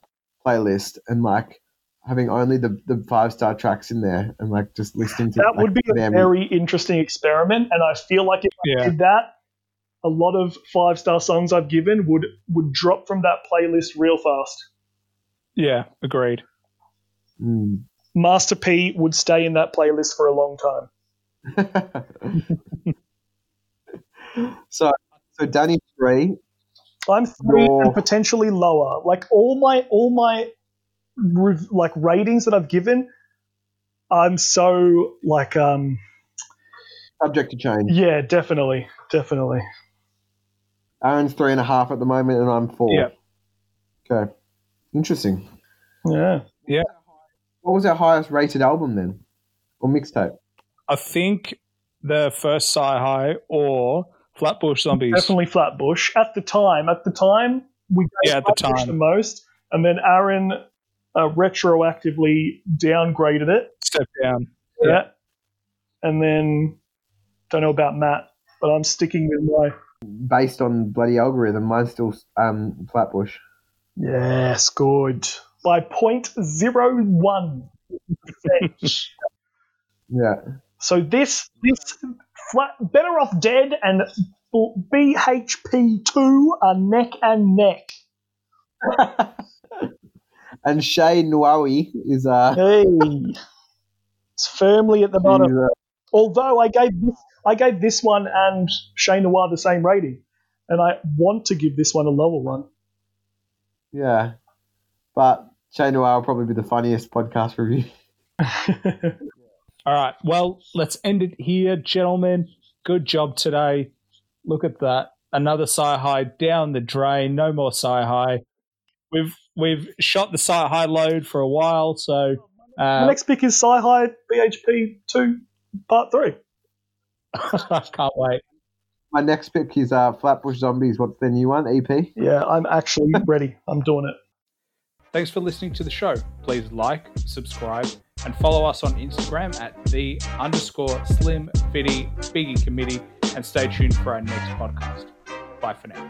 playlist and like having only the, the five star tracks in there and like just listening to That like, would be a very interesting experiment, and I feel like if I did that, a lot of five star songs I've given would would drop from that playlist real fast. yeah, agreed. Mm. Master P would stay in that playlist for a long time. [LAUGHS] so so Danny three, I'm three Your- and potentially lower. Like all my all my like ratings that I've given, I'm so like um subject to change. yeah, definitely, definitely. Aaron's three and a half at the moment, and I'm four. Yeah. Okay. Interesting. Yeah. Yeah. What was our highest rated album then, or mixtape? I think the first Cyhi or Flatbush Zombies. Definitely Flatbush. At the time, at the time, we gave Yeah, at the time. the most, and then Aaron uh, retroactively downgraded it. Step down. Yeah. And then don't know about Matt, but I'm sticking with my Based on bloody algorithm, mine's still um, Flatbush. yes, good by point zero one percent. [LAUGHS] Yeah. So this this flat better off dead and BHP two are neck and neck. [LAUGHS] And Che Noir is uh, Hey, it's firmly at the bottom. uh, Although I gave this, I gave this one and Che Noir the same rating, and I want to give this one a lower one. yeah, but Che Noir will probably be the funniest podcast review. [LAUGHS] All right. Well, let's end it here, gentlemen. Good job today. Look at that. Another Cyhi down the drain. No more Cyhi. We've we've shot the Cyhi load for a while, so the uh, next pick is Cyhi BHP two part three. I [LAUGHS] can't wait. My next pick is uh, Flatbush Zombies. What's their new one? E EP. Yeah, I'm actually ready. I'm doing it. Thanks for listening to the show. Please like, subscribe, and follow us on Instagram at the underscore slim fitty biggie committee and stay tuned for our next podcast. Bye for now.